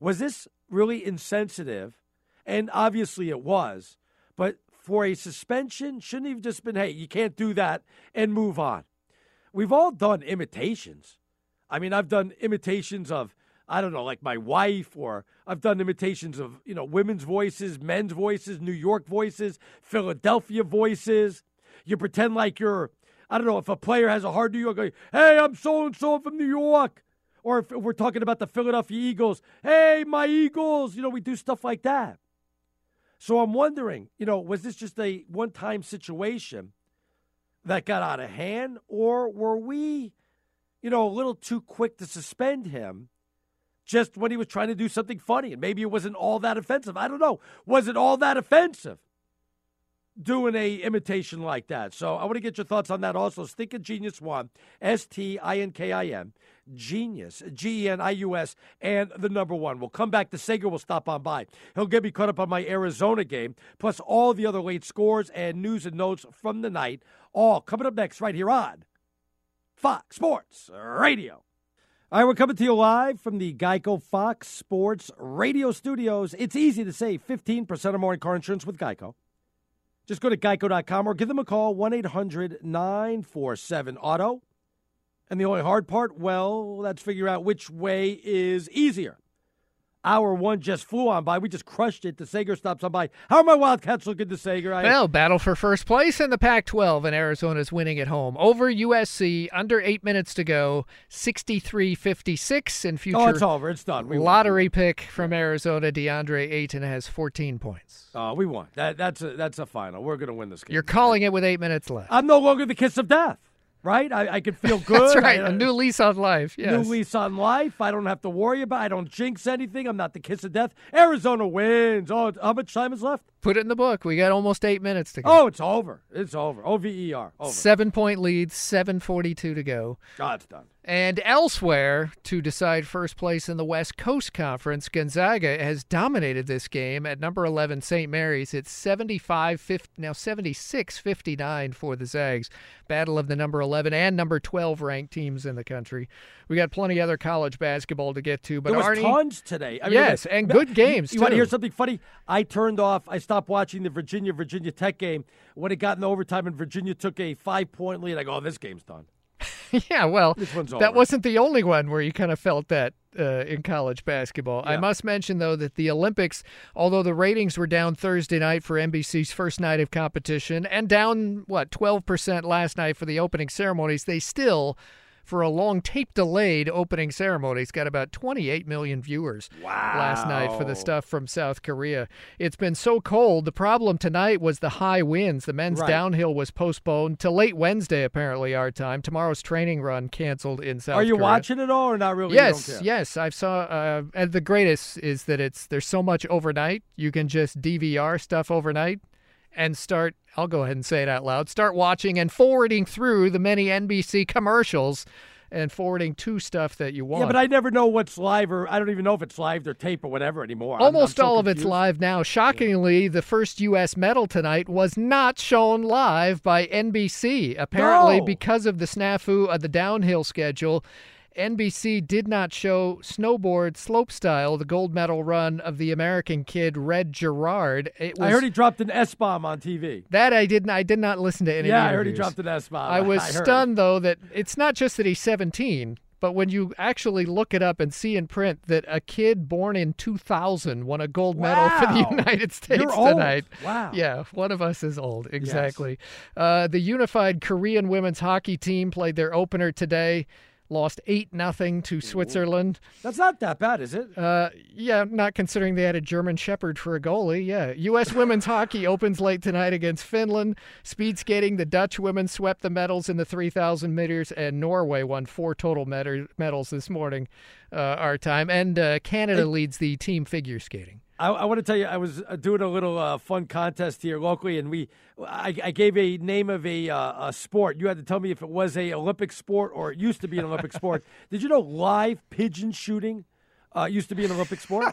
was this really insensitive? And obviously it was, but for a suspension, shouldn't have just been, hey, you can't do that and move on. We've all done imitations. I mean, I've done imitations of, I don't know, like my wife, or I've done imitations of, you know, women's voices, men's voices, New York voices, Philadelphia voices. You pretend like you're, I don't know, if a player has a hard New York, hey, I'm so and so from New York. Or if we're talking about the Philadelphia Eagles, hey, my Eagles. You know, we do stuff like that. So I'm wondering, you know, was this just a one time situation that got out of hand, or were we, you know, a little too quick to suspend him just when he was trying to do something funny? And maybe it wasn't all that offensive. I don't know. Was it all that offensive? Doing a imitation like that. So I want to get your thoughts on that also. Stinkin' Genius One, S T I N K I N. Genius, G E N I U S, and the number one. We'll come back. The Sager will stop on by. He'll get me caught up on my Arizona game, plus all the other late scores and news and notes from the night. All coming up next, right here on Fox Sports Radio. All right, we're coming to you live from the Geico Fox Sports Radio studios. It's easy to save 15% or more in car insurance with Geico. Just go to geico.com or give them a call 1 800 947 Auto. And the only hard part, well, let's figure out which way is easier. Hour one just flew on by. We just crushed it. The Sager stops on by. How are my Wildcats looking, the Sager? I, Well, battle for first place in the Pac 12, and Arizona's winning at home over USC. Under eight minutes to go, 63 56 in oh, future. oh, it's over. It's done. We won. lottery pick from Arizona. DeAndre Ayton has 14 points. Oh, we won. That, that's, a, that's a final. We're going to win this game. You're calling it with eight minutes left. I'm no longer the kiss of death, right? I, I can feel good. That's right. I- A new lease on life. Yes. New lease on life. I don't have to worry about. I don't jinx anything. I'm not the kiss of death. Arizona wins. Oh, how much time is left? Put it in the book. We got almost eight minutes to go. Oh, it's over. It's over. O V E R. Over. Seven point lead, 7.42 to go. God's done. And elsewhere, to decide first place in the West Coast Conference, Gonzaga has dominated this game at number 11 St. Mary's. It's 75 50, now 76 59 for the Zags. Battle of the number 11 and number 12 ranked teams in the country. We got plenty other college basketball to get to, but there was Arnie, tons today. I mean, yes, look, and good games. You, want to hear something funny? I turned off. I stopped watching the Virginia Virginia Tech game when it got in overtime and Virginia took a five point lead. I go, oh, this game's done. yeah, well, that over. wasn't the only one where you kind of felt that uh, in college basketball. I must mention, though, that the Olympics, although the ratings were down Thursday night for NBC's first night of competition and down, what, 12% last night for the opening ceremonies, they still. For a long tape delayed opening ceremony, it's got about 28 million viewers wow. last night for the stuff from South Korea. It's been so cold. The problem tonight was the high winds. The men's Right. downhill was postponed to late Wednesday, apparently, our time. Tomorrow's training run canceled in South Are you Korea. watching it all or not really? You don't Yes, care? yes, I saw. Uh, and the greatest is that it's there's so much overnight. You can just DVR stuff overnight and start. I'll go ahead and say it out loud. Start watching and forwarding through the many NBC commercials and forwarding to stuff that you want. Yeah, but I never know what's live or I don't even know if it's live or tape or whatever anymore. I'm- I'm Almost so all of it's live now. Shockingly, the first U.S. medal tonight was not shown live by NBC. Apparently, No. because of the snafu of the downhill schedule, NBC did not show snowboard slopestyle, the gold medal run of the American kid Red Gerard. It was, I heard he dropped an S bomb on TV. that I didn't. I did not listen to any. Of that. Yeah, I heard he dropped an S bomb. I was heard. stunned though that it's not just that he's 17, but when you actually look it up and see in print that a kid born in 2000 won a gold medal for the United States You're old. tonight. Wow. Yeah, one of us is old. Exactly. Uh, the unified Korean women's hockey team played their opener today. Lost eight nothing to Switzerland. That's not that bad, is it? Uh, yeah, not considering they had a German Shepherd for a goalie. Yeah, U.S. women's hockey opens late tonight against Finland. Speed skating, the Dutch women swept the medals in the 3,000 meters, and Norway won four total med- medals this morning, uh, our time. And uh, Canada leads the team figure skating. I, I want to tell you, I was uh, doing a little uh, fun contest here locally, and we, I, I gave a name of a, uh, a sport. You had to tell me if it was a Olympic sport or it used to be an Olympic sport. Did you know live pigeon shooting uh, used to be an Olympic sport?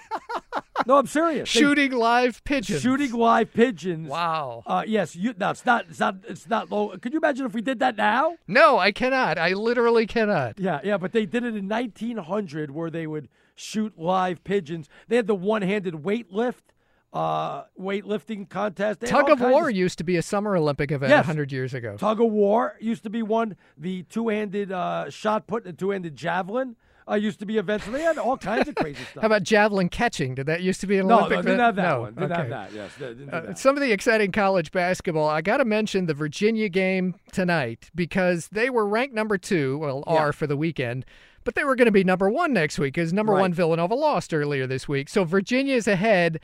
no, I'm serious. They- Shooting live pigeons. shooting live pigeons. Wow. Uh, yes, you. No, it's not. It's not. It's not low. Could you imagine if we did that now? No, I cannot. I literally cannot. Yeah, yeah, but they did it in 1900 where they would shoot live pigeons. They had the one-handed weight lift, uh, weightlifting contest. They Tug of war used to be a summer Olympic event a Yes. 100 years ago. Tug of war used to be one. The two-handed uh, shot put and two-handed javelin uh, used to be events. So they had all kinds of crazy stuff. How about javelin catching? Did that used to be an no, Olympic no, didn't have that no. one. Didn't okay. have that. Yes, didn't Uh, that. some of the exciting college basketball. I got to mention the Virginia game tonight because they were ranked number two, well, Yeah. R for the weekend, but they were going to be number one next week because number Right. one Villanova lost earlier this week. So Virginia is ahead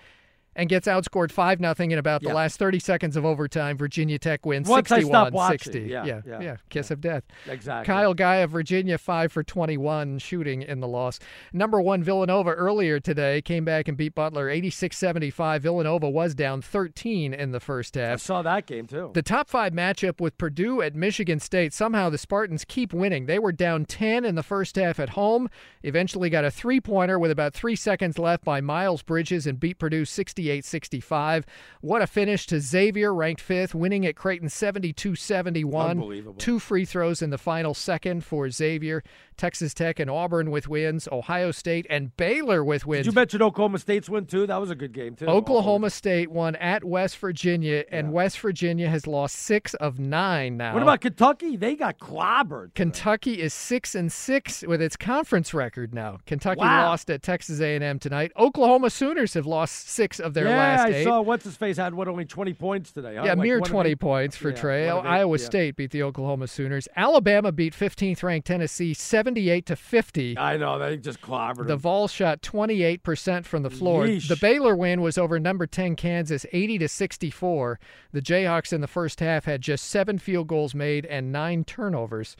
and gets outscored 5 nothing in about Yeah. the last 30 seconds of overtime. Virginia Tech wins Once 61 stopped watching, 60. yeah, yeah, yeah, Kiss of death. Exactly. Kyle Guy of Virginia, 5 for 21 shooting in the loss. Number one, Villanova earlier today came back and beat Butler 86 75. Villanova was down 13 in the first half. I saw that game too. The top five matchup with Purdue at Michigan State. Somehow the Spartans keep winning. They were down 10 in the first half at home. Eventually got a three pointer with about three seconds left by Miles Bridges and beat Purdue 68 65. What a finish to Xavier, ranked fifth, winning at Creighton 72 71. Unbelievable. Two free throws in the final second for Xavier. Texas Tech and Auburn with wins. Ohio State and Baylor with wins. Did you mention Oklahoma State's win too? That was a good game too. Oklahoma State won at West Virginia, and West Virginia has lost six of nine now. What about Kentucky? They got clobbered. Kentucky is six and six with its conference record now. Kentucky Wow. lost at Texas A&M tonight. Oklahoma Sooners have lost six of their yeah, last Yeah, I saw what's his face had what only twenty points today. Huh? Yeah, Like mere 20 eight- points for Yeah, Trae. one of eight, Iowa yeah. State beat the Oklahoma Sooners. Alabama beat 15th ranked Tennessee 78 to 50. I know they just clobbered. The. Vols shot 28% from the floor. Yeesh. The Baylor win was over number 10 Kansas 80 to 64. The Jayhawks in the first half had just 7 field goals made and 9 turnovers.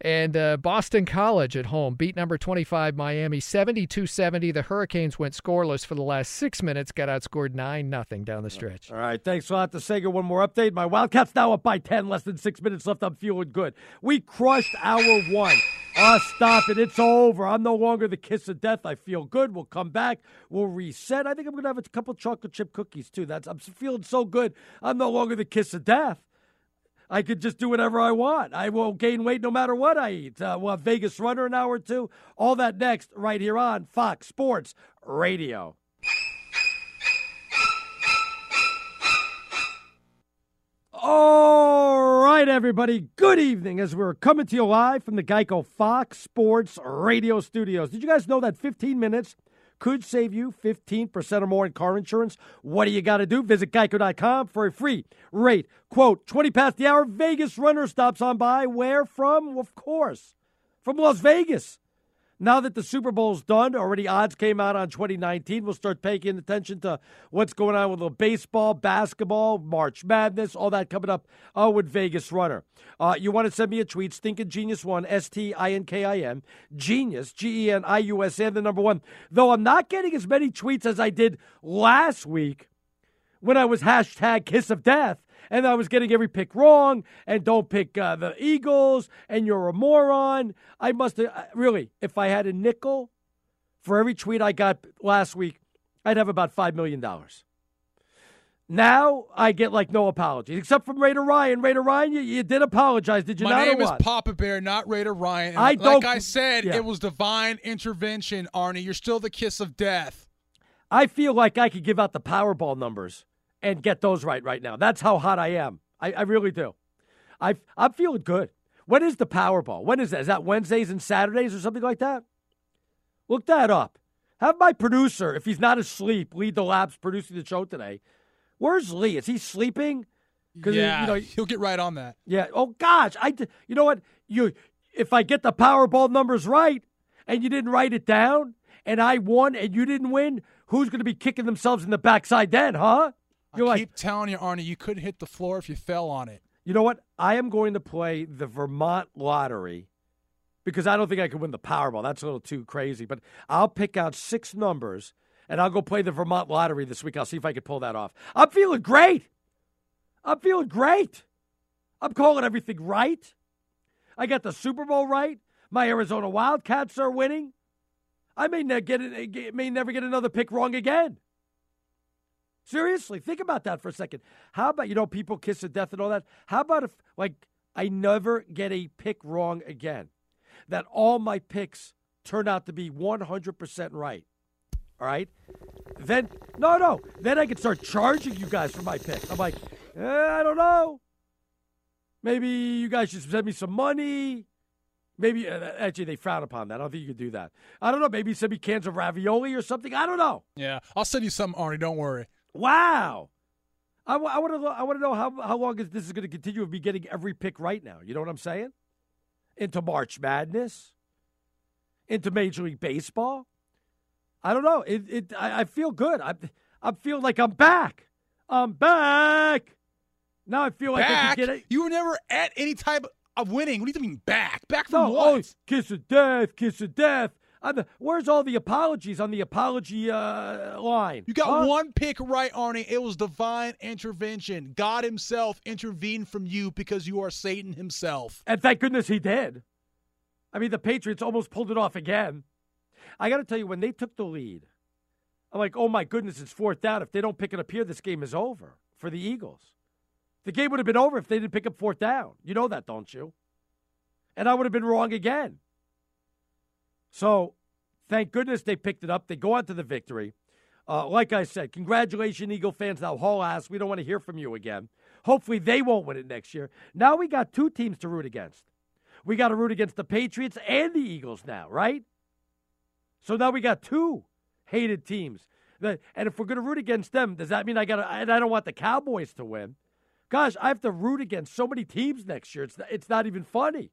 And uh, Boston College at home beat number 25 Miami 72-70. The Hurricanes went scoreless for the last 6 minutes, got outscored 9 nothing down the stretch. All right, thanks a lot to Sager. One more update. My Wildcats now up by 10, less than six minutes left. I'm feeling good. We crushed our one. Ah, stop it. It's over. I'm no longer the kiss of death. I feel good. We'll come back. We'll reset. I think I'm going to have a couple chocolate chip cookies, too. That's I'm feeling so good. I'm no longer the kiss of death. I could just do whatever I want. I will gain weight no matter what I eat. Uh, we'll have Vegas Runner an hour or two. All that next, right here on Fox Sports Radio. All right, everybody. Good evening as we're coming to you live from the Geico Fox Sports Radio studios. Did you guys know that 15 minutes could save you 15% or more in car insurance? What do you got to do? Visit geico.com for a free rate. Quote 20 past the hour, Vegas runner stops on by. Where from? Of course, from Las Vegas. Now that the Super Bowl's done, already odds came out on 2019. We'll start paying attention to what's going on with the baseball, basketball, March Madness, all that coming up uh, with Vegas Runner. Uh, you want to send me a tweet, Stinkin' Genius One, S T I N K I N, Genius, G E N I U S, and the number one. Though I'm not getting as many tweets as I did last week when I was hashtag Kiss of Death. And I was getting every pick wrong, and don't pick uh, the Eagles, and you're a moron. I must have, really, if I had a nickel for every tweet I got last week, I'd have about $5 million. Now I get like no apologies, except from Raider Ryan. Raider Ryan, you, you did apologize, did you My not? name is? Papa Bear, not Raider Ryan. And I like don't- I said, yeah. it was divine intervention, Arnie. You're still the kiss of death. I feel like I could give out the Powerball numbers and get those right right now. That's how hot I am. I, I really do. I, I'm feeling good. When is the Powerball? When is that? Is that Wednesdays and Saturdays or something like that? Look that up. Have my producer, if he's not asleep, lead the labs producing the show today. Where's Lee? Is he sleeping? 'Cause, Yeah, you know, he'll get right on that. yeah. Oh gosh, I. You know what? You, if I get the Powerball numbers right, and you didn't write it down, and I won, and you didn't win, who's going to be kicking themselves in the backside then, huh? You're I like, keep telling you, Arnie, you couldn't hit the floor if you fell on it. you know what? I am going to play the Vermont lottery because I don't think I can win the Powerball. That's a little too crazy. But I'll pick out six numbers and I'll go play the Vermont lottery this week. I'll see if I can pull that off. I'm feeling great. I'm feeling great. I'm calling everything right. I got the Super Bowl right. My Arizona Wildcats are winning. I may, ne- get it, may never get another pick wrong again. Seriously, think about that for a second. How about, you know, people kiss of death and all that? How about if, like, I never get a pick wrong again? That all my picks turn out to be 100% right. All right? Then, no, no. Then I can start charging you guys for my picks. I'm like, eh, I don't know. Maybe you guys should send me some money. Maybe, uh, actually, they frown upon that. I don't think you could do that. I don't know. Maybe send me cans of ravioli or something. I don't know. Yeah, I'll send you some, Arnie. Don't worry. Wow. I, want to I want to know how how long is this is going to continue of me getting every pick right now. You know what I'm saying? Into March Madness, into Major League Baseball. I don't know. It, it I, I feel good. I I feel like I'm back. I'm back. Now I feel like I back? can get it. You were never at any type of winning. What do you mean back? Back from No, oh, what? oh, kiss of death, kiss of death. I'm where's all the apologies on the apology uh, line? You got Huh? one pick right, Arnie. It was divine intervention. God Himself intervened from you because you are Satan himself. And thank goodness he did. I mean, the Patriots almost pulled it off again. I got to tell you, when they took the lead, I'm like, oh my goodness, it's fourth down. If they don't pick it up here, this game is over for the Eagles. The game would have been over if they didn't pick up fourth down. You know that, don't you? And I would have been wrong again. So, thank goodness they picked it up. They go on to the victory. Uh, like I said, congratulations, Eagle fans. Now, haul ass. We don't want to hear from you again. Hopefully, they won't win it next year. Now we got two teams to root against. We got to root against the Patriots and the Eagles now, right? So now we got two hated teams. And if we're going to root against them, does that mean I got to? And I don't want the Cowboys to win. Gosh, I have to root against so many teams next year. It's it's not even funny.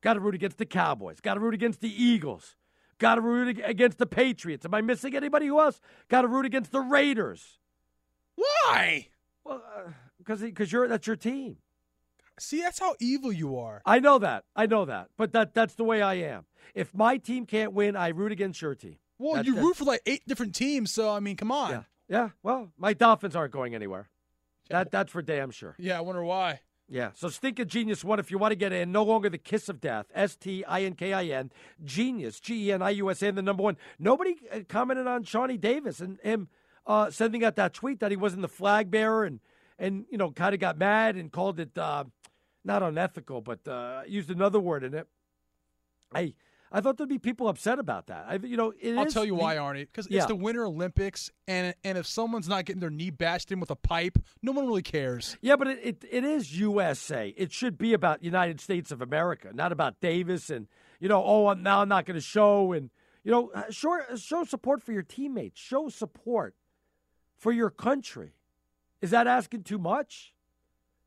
Got to root against the Cowboys. Got to root against the Eagles. Got to root against the Patriots. Am I missing anybody who else? Got to root against the Raiders. Why? Well, uh, because because you're that's your team. See, that's how evil you are. I know that. I know that. But that that's the way I am. If my team can't win, I root against your team. Well, you root for like eight different teams, so I mean, come on. Yeah. Yeah. Well, my Dolphins aren't going anywhere. That that's for damn sure. Yeah, I wonder why. Yeah. So Stinkin' Genius One, if you want to get in, no longer the kiss of death. S T I N K I N. Genius. G E N I U S A, the number one. Nobody uh, commented on Shani Davis and him uh, sending out that tweet that he wasn't the flag bearer and and you know kind of got mad and called it uh, not unethical, but uh, used another word in it. I I thought there'd be people upset about that. I you know it I'll tell you the- why, Arnie. Because Yeah. it's the Winter Olympics, and and if someone's not getting their knee bashed in with a pipe, no one really cares. Yeah, but it, it, it is USA. It should be about United States of America, not about Davis and you know. Oh, I'm, now I'm not going to show and you know uh, show show support for your teammates. Show support for your country. Is that asking too much?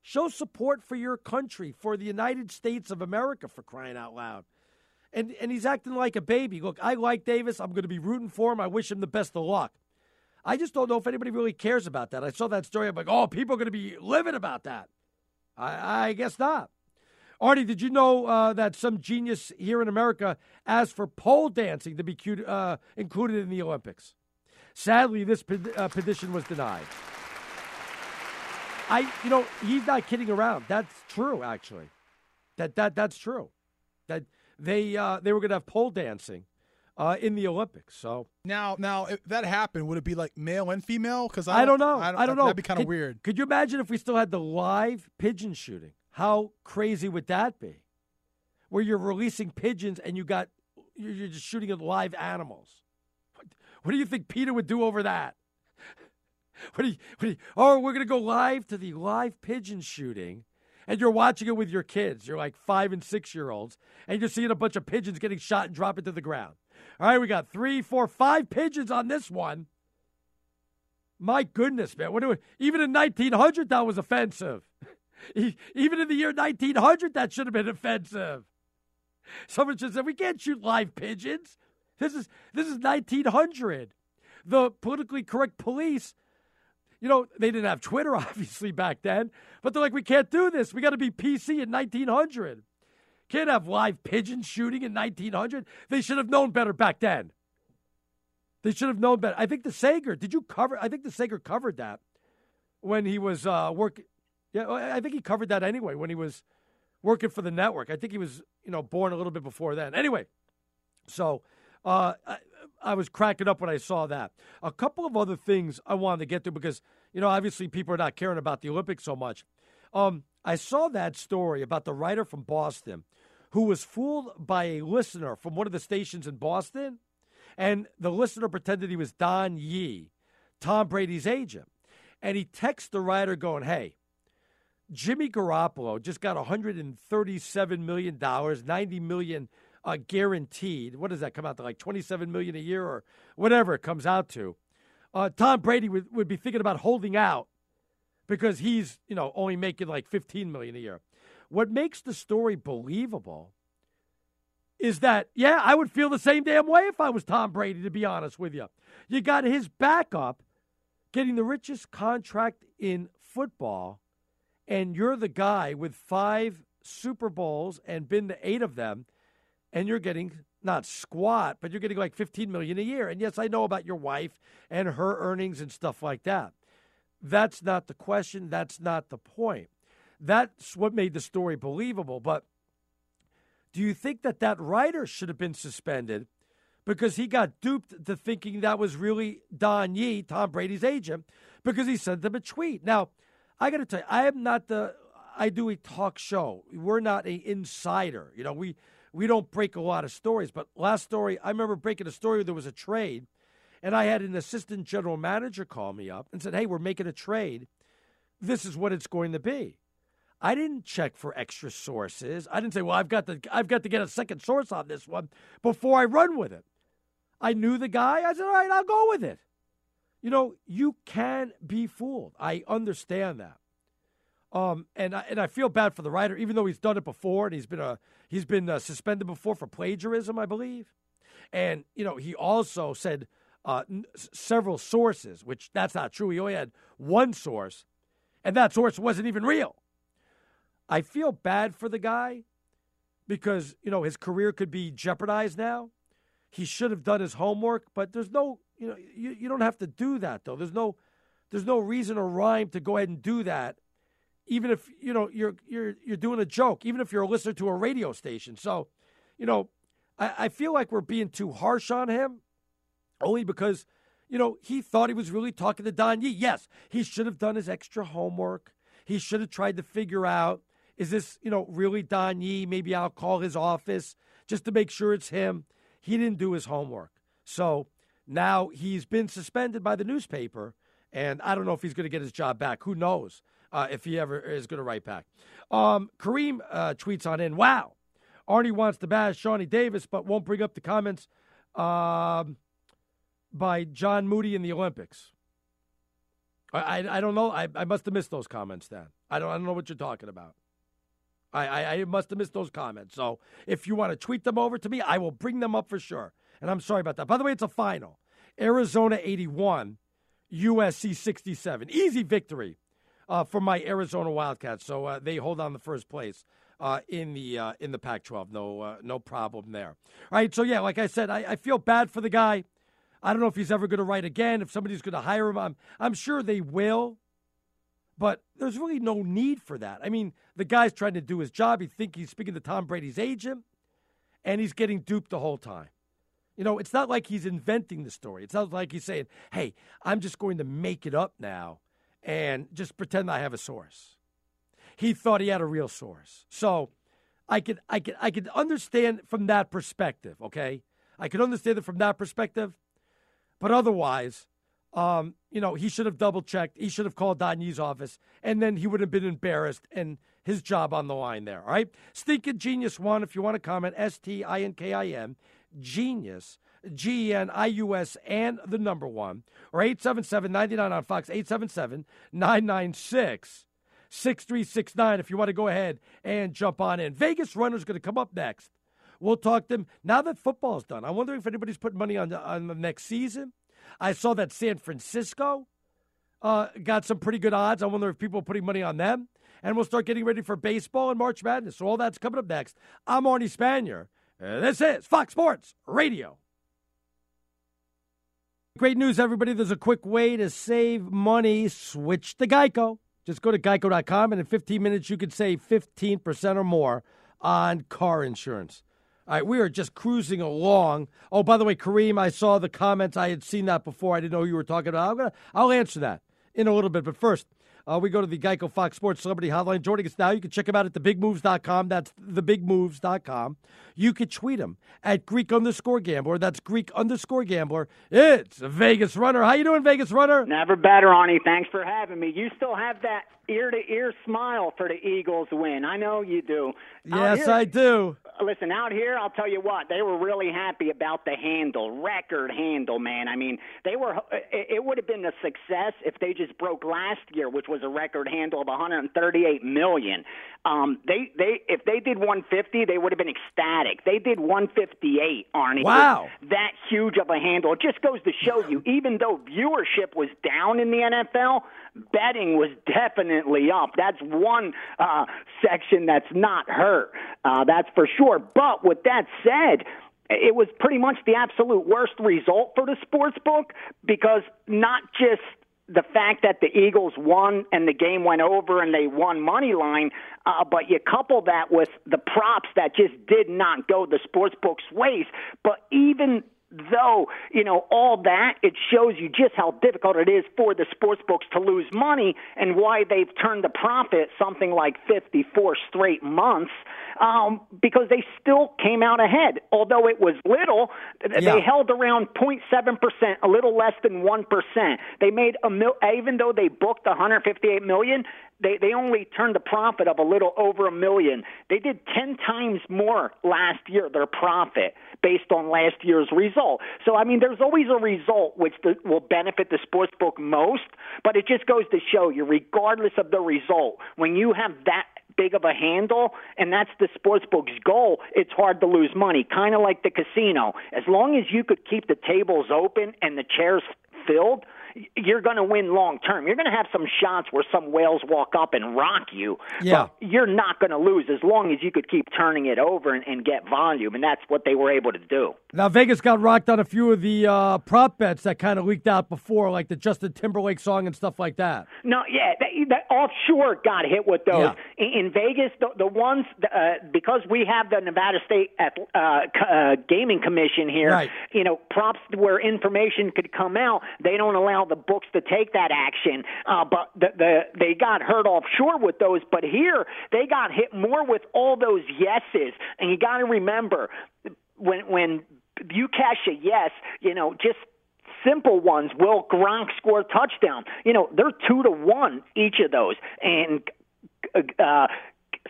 Show support for your country, for the United States of America, for crying out loud. And and he's acting like a baby. Look, I like Davis. I'm going to be rooting for him. I wish him the best of luck. I just don't know if anybody really cares about that. I saw that story. I'm like, oh, people are going to be livid about that. I, I guess not. Artie, did you know uh, that some genius here in America asked for pole dancing to be uh, included in the Olympics? Sadly, this uh, petition was denied. I, you know, he's not kidding around. That's true, actually. That that that's true. That they uh, they were going to have pole dancing uh, in the Olympics. So now, now if that happened, would it be like male and female? Because I, don't know. I don't, I don't know. That'd be kind of weird. Could you imagine if we still had the live pigeon shooting? How crazy would that be? Where you're releasing pigeons and you got you're you're just shooting at live animals. What, what do you think Peter would do over that? What do you, what do you, oh, we're going to go live to the live pigeon shooting, and you're watching it with your kids. You're like five and six year olds, and you're seeing a bunch of pigeons getting shot and dropping to the ground. All right, we got three, four, five pigeons on this one. My goodness, man. What do we, even in 1900, that was offensive. Even in the year 1900, that should have been offensive. Someone just said we can't shoot live pigeons. This is this is 1900. The politically correct police, you know, they didn't have Twitter obviously back then, but they're like, we can't do this. We got to be PC in 1900. Can't have live pigeon shooting in 1900. They should have known better back then. They should have known better. I think the Sager. Did you cover? I think the Sager covered that when he was uh, working. Yeah, I think he covered that anyway when he was working for the network. I think he was, you know, born a little bit before then. Anyway, so uh, I, was cracking up when I saw that. A couple of other things I wanted to get to because, you know, obviously people are not caring about the Olympics so much. Um, I saw that story about the writer from Boston who was fooled by a listener from one of the stations in Boston, and the listener pretended he was Don Yee, Tom Brady's agent. And he texts the writer going, Hey, Jimmy Garoppolo just got 137 million dollars, 90 million uh, guaranteed. What does that come out to? Like 27 million a year or whatever it comes out to. Uh, Tom Brady would, would be thinking about holding out because he's you know only making like 15 million a year. What makes the story believable is that yeah, I would feel the same damn way if I was Tom Brady. To be honest with you, you got his backup getting the richest contract in football and you're the guy with five Super Bowls and been to eight of them, and you're getting not squat, but you're getting like 15 million a year. And yes, I know about your wife and her earnings and stuff like that. That's not the question. That's not the point. That's what made the story believable. But do you think that that writer should have been suspended because he got duped to thinking that was really Don Yee, Tom Brady's agent, because he sent them a tweet? Now, I got to tell you, I am not the. I do a talk show. We're not an insider. You know, we we don't break a lot of stories. But last story, I remember breaking a story. Where there was a trade, and I had an assistant general manager call me up and said, "Hey, we're making a trade. This is what it's going to be." I didn't check for extra sources. I didn't say, "Well, I've got to I've got to get a second source on this one before I run with it." I knew the guy. I said, "All right, I'll go with it." You know, you can be fooled. I understand that. Um, and I, and I feel bad for the writer, even though he's done it before and he's been uh, he's been uh, suspended before for plagiarism, I believe. And you know, he also said uh, n- several sources, which that's not true. He only had one source, and that source wasn't even real. I feel bad for the guy because you know his career could be jeopardized now. He should have done his homework, but there's no you know you, you don't have to do that though. There's no there's no reason or rhyme to go ahead and do that, even if you know you're you're you're doing a joke, even if you're a listener to a radio station. So, you know, I, I feel like we're being too harsh on him, only because you know he thought he was really talking to Don Yee. Yes, he should have done his extra homework. He should have tried to figure out is this you know really Don Yee? Maybe I'll call his office just to make sure it's him. He didn't do his homework, so now he's been suspended by the newspaper, and I don't know if he's going to get his job back. Who knows uh, if he ever is going to write back? Um, Kareem uh, tweets on in, wow, Arnie wants to bash Shani Davis, but won't bring up the comments um, by John Moody in the Olympics. I, I, I don't know. I, I must have missed those comments then. I don't, I don't know what you're talking about. I, I, I must have missed those comments. So if you want to tweet them over to me, I will bring them up for sure. And I'm sorry about that. By the way, it's a final. Arizona 81, USC 67. Easy victory uh, for my Arizona Wildcats. So uh, they hold on the first place uh, in the uh, in the Pac-12. No uh, no problem there. All right. So yeah, like I said, I, I feel bad for the guy. I don't know if he's ever going to write again. If somebody's going to hire him, I'm I'm sure they will. But there's really no need for that. I mean, the guy's trying to do his job. He think he's speaking to Tom Brady's agent, and he's getting duped the whole time. You know, it's not like he's inventing the story. It's not like he's saying, hey, I'm just going to make it up now and just pretend I have a source. He thought he had a real source. So I could I could I could understand from that perspective, okay? I could understand it from that perspective. But otherwise, um, you know, he should have double checked. He should have called Don Yee's office, and then he would have been embarrassed and his job on the line there. All right. Stinkin' Genius one, if you want to comment, S T I N K I M, Genius, G E N I U S, and the number one, or 877 99 on Fox, 877 996 6369 if you want to go ahead and jump on in. Vegas Runner's is going to come up next. We'll talk to him now that football's done. I'm wondering if anybody's putting money on the, on the next season. I saw that San Francisco uh, got some pretty good odds. I wonder if people are putting money on them. And we'll start getting ready for baseball and March Madness. So all that's coming up next. I'm Arnie Spanier. This is Fox Sports Radio. Great news, everybody. There's a quick way to save money. Switch to Geico. Just go to geico.com, and in 15 minutes, you could save 15% or more on car insurance. All right, we are just cruising along. Oh, by the way, Kareem, I saw the comments. I had seen that before. I didn't know you were talking about. I'm gonna, I'll answer that in a little bit. But first, uh, we go to the Geico Fox Sports Celebrity Hotline. Joining us now, you can check him out at thebigmoves.com. That's thebigmoves.com. You can tweet him at Greek underscore gambler. That's Greek underscore gambler. It's Vegas Runner. How you doing, Vegas Runner? Never better, Arnie. Thanks for having me. You still have that ear to ear smile for the Eagles win. I know you do. Yes, I do. Listen, out here, I'll tell you what, they were really happy about the handle, record handle, man. I mean, they were. It would have been a success if they just broke last year, which was a record handle of 138 million. Um, they they if they did 150, they would have been ecstatic. They did 158, Arnie. Wow, that huge of a handle. It just goes to show you, even though viewership was down in the NFL, betting was definitely up. That's one uh, section that's not hurt. Uh, that's for sure. But with that said, it was pretty much the absolute worst result for the sports book because not just the fact that the Eagles won and the game went over and they won money line, uh, but you couple that with the props that just did not go the sports book's ways. But even though you know all that it shows you just how difficult it is for the sports books to lose money and why they've turned a profit something like 54 straight months um, because they still came out ahead although it was little Yeah. they held around 0.7 percent a little less than 1 percent they made a mil- even though they booked 158 million they they only turned a profit of a little over a million. They did 10 times more last year their profit based on last year's result. So I mean there's always a result which the, will benefit the sports book most, but it just goes to show you regardless of the result, when you have that big of a handle and that's the sports book's goal, it's hard to lose money, kind of like the casino. As long as you could keep the tables open and the chairs filled, you're going to win long term. You're going to have some shots where some whales walk up and rock you. Yeah. But you're not going to lose as long as you could keep turning it over and, and get volume. And that's what they were able to do. Now, Vegas got rocked on a few of the uh, prop bets that kind of leaked out before, like the Justin Timberlake song and stuff like that. No, yeah, that, that offshore got hit with those. In, in Vegas, the, the ones uh, because we have the Nevada State at, uh, uh, Gaming Commission here. Right. You know, props where information could come out, they don't allow the books to take that action. Uh, but the, the they got hurt offshore with those. But here, they got hit more with all those yeses. And you got to remember when when you cash a yes, you know, just simple ones. Will Gronk score a touchdown? You know, they're two to one each of those, and uh,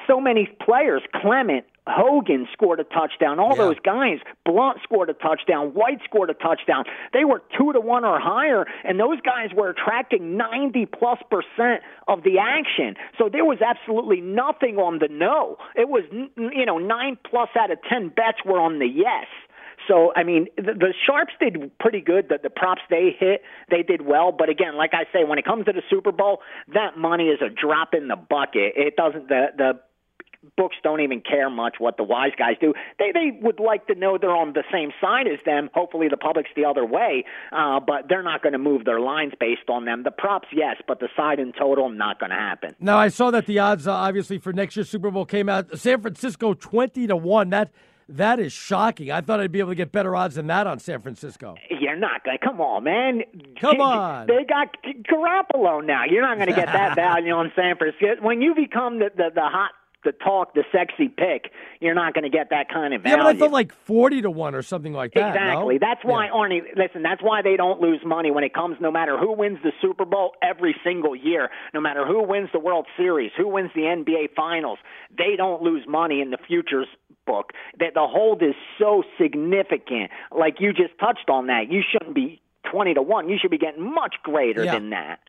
so many players. Clement, Hogan scored a touchdown. All those guys. Blount scored a touchdown. White scored a touchdown. They were two to one or higher, and those guys were attracting ninety plus percent of the action. So there was absolutely nothing on the no. It was you know nine plus out of ten bets were on the yes. So I mean, the, the sharps did pretty good. The, the props they hit, they did well. But again, like I say, when it comes to the Super Bowl, that money is a drop in the bucket. It doesn't. The the books don't even care much what the wise guys do. They they would like to know they're on the same side as them. Hopefully, the public's the other way. Uh, but they're not going to move their lines based on them. The props, yes, but the side in total, not going to happen. Now, I saw that the odds, uh, obviously, for next year's Super Bowl came out. San Francisco twenty to one. That That is shocking. I thought I'd be able to get better odds than that on San Francisco. You're not going. to Come on, man. Come J- on. They got Garoppolo now. You're not going to get that value on San Francisco. When you become the the, the hot, the talk, the sexy pick, you're not going to get that kind of Yeah, value. but I thought like 40 to 1 or something like that. Exactly. no? That's why, Arnie, listen, that's why they don't lose money when it comes no matter who wins the Super Bowl every single year, no matter who wins the World Series, who wins the NBA Finals. They don't lose money in the futures book. That the hold is so significant. Like you just touched on that. You shouldn't be 20 to 1. You should be getting much greater Yeah. than that.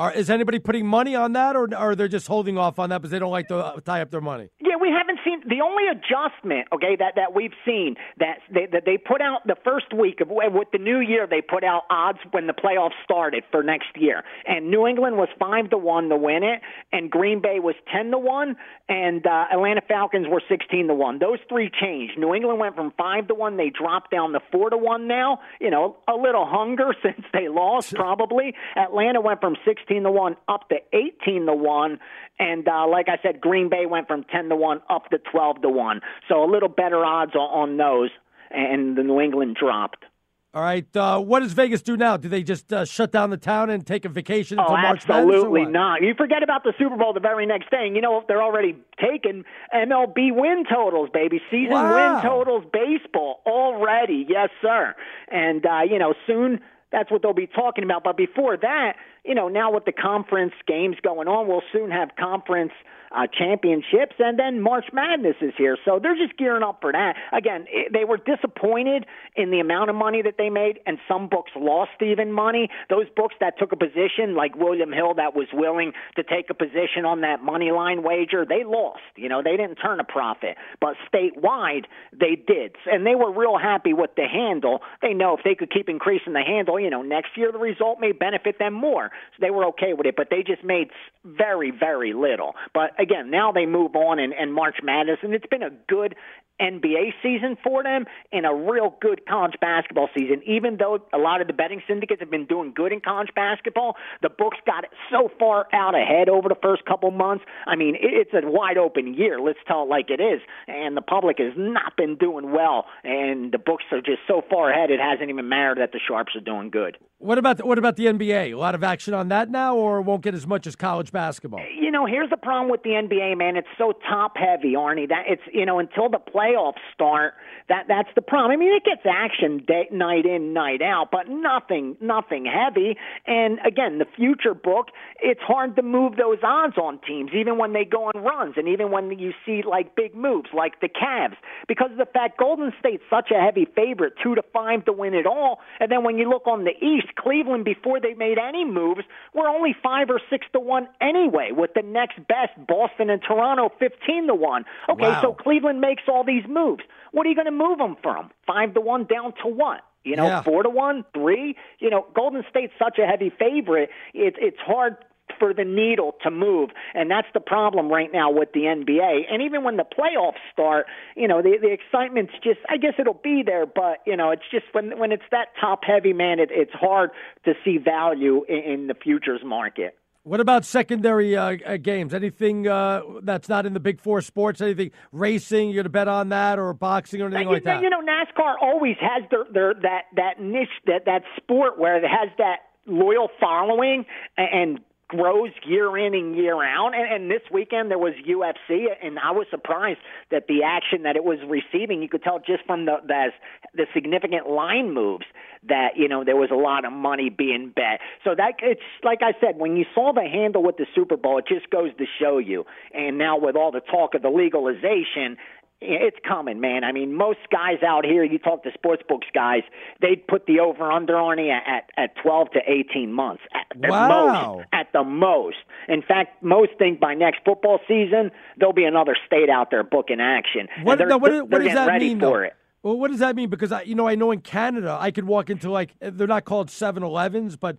Are, is anybody putting money on that, or, or they're just holding off on that because they don't like to uh, tie up their money? Yeah, we haven't seen the only adjustment, okay, that that we've seen that they, that they put out the first week of with the new year. They put out odds when the playoffs started for next year, and New England was five to one to win it, and Green Bay was ten to one, and uh, Atlanta Falcons were sixteen to one. Those three changed. New England went from five to one. They dropped down to four to one now. You know, a little hunger since they lost, probably. Atlanta went from sixteen to one up to eighteen to one. And uh, like I said, Green Bay went from 10 to 1 up to 12 to 1. So a little better odds on, those, and the New England dropped. All right. Uh, what does Vegas do now? Do they just uh, shut down the town and take a vacation Oh, March absolutely not. You forget about the Super Bowl the very next day, and you know they're already taking MLB win totals, baby. Season Wow. win totals, baseball already. Yes, sir. And uh, you know soon that's what they'll be talking about. But before that, you know, now with the conference games going on, we'll soon have conference uh, championships, and then March Madness is here. So they're just gearing up for that. Again, it, they were disappointed in the amount of money that they made, and some books lost even money. Those books that took a position, like William Hill, that was willing to take a position on that money line wager, they lost. You know, they didn't turn a profit, but statewide they did, and they were real happy with the handle. They know if they could keep increasing the handle, you know, next year the result may benefit them more. So they were okay with it, but they just made very, very little. But again, now they move on and, and March Madness, and it's been a good NBA season for them and a real good college basketball season. Even though a lot of the betting syndicates have been doing good in college basketball, the books got so far out ahead over the first couple months. I mean, it's a wide open year. Let's tell it like it is. And the public has not been doing well, and the books are just so far ahead. It hasn't even mattered that the sharps are doing good. What about the, what about the NBA? A lot of action on that now, or won't get as much as college basketball? You know, here's the problem with the NBA, man. It's so top heavy, Arnie. That it's you know until the playoffs start. That that's the problem. I mean, it gets action day, night in, night out, but nothing, nothing heavy. And again, the future book, it's hard to move those odds on teams, even when they go on runs, and even when you see like big moves, like the Cavs, because of the fact Golden State's such a heavy favorite, two to five to win it all. And then when you look on the East, Cleveland, before they made any moves, were only five or six to one anyway. With the next best, Boston and Toronto, fifteen to one. Okay, Wow. so Cleveland makes all these moves. What are you going to move them from? Five to one down to what? You know, Yeah. four to one, three. You know, Golden State's such a heavy favorite. It's it's hard for the needle to move, and that's the problem right now with the NBA. And even when the playoffs start, you know, the the excitement's just. I guess it'll be there, but you know, it's just when when it's that top heavy, man, it, it's hard to see value in, in the futures market. What about secondary uh, uh, games? Anything uh, that's not in the big four sports? Anything racing? You going to bet on that, or boxing, or anything you, like that? you know, NASCAR always has their, their that that niche that that sport where it has that loyal following and grows year in and year out. And, and this weekend there was UFC, and I was surprised that the action that it was receiving. You could tell just from the the, the significant line moves that you know there was a lot of money being bet. So that it's like I said, when you saw the handle with the Super Bowl, it just goes to show you. And now with all the talk of the legalization, it's coming, man. I mean, most guys out here, you talk to sports books guys, they'd put the over under on you at, at 12 to 18 months at the Wow. most. At the most. In fact, most think by next football season, there'll be another state out there booking action. What, now, what, what does that mean, for though? it. Well, what does that mean? Because I, you know, I know in Canada, I could walk into like they're not called 7-Elevens, but uh,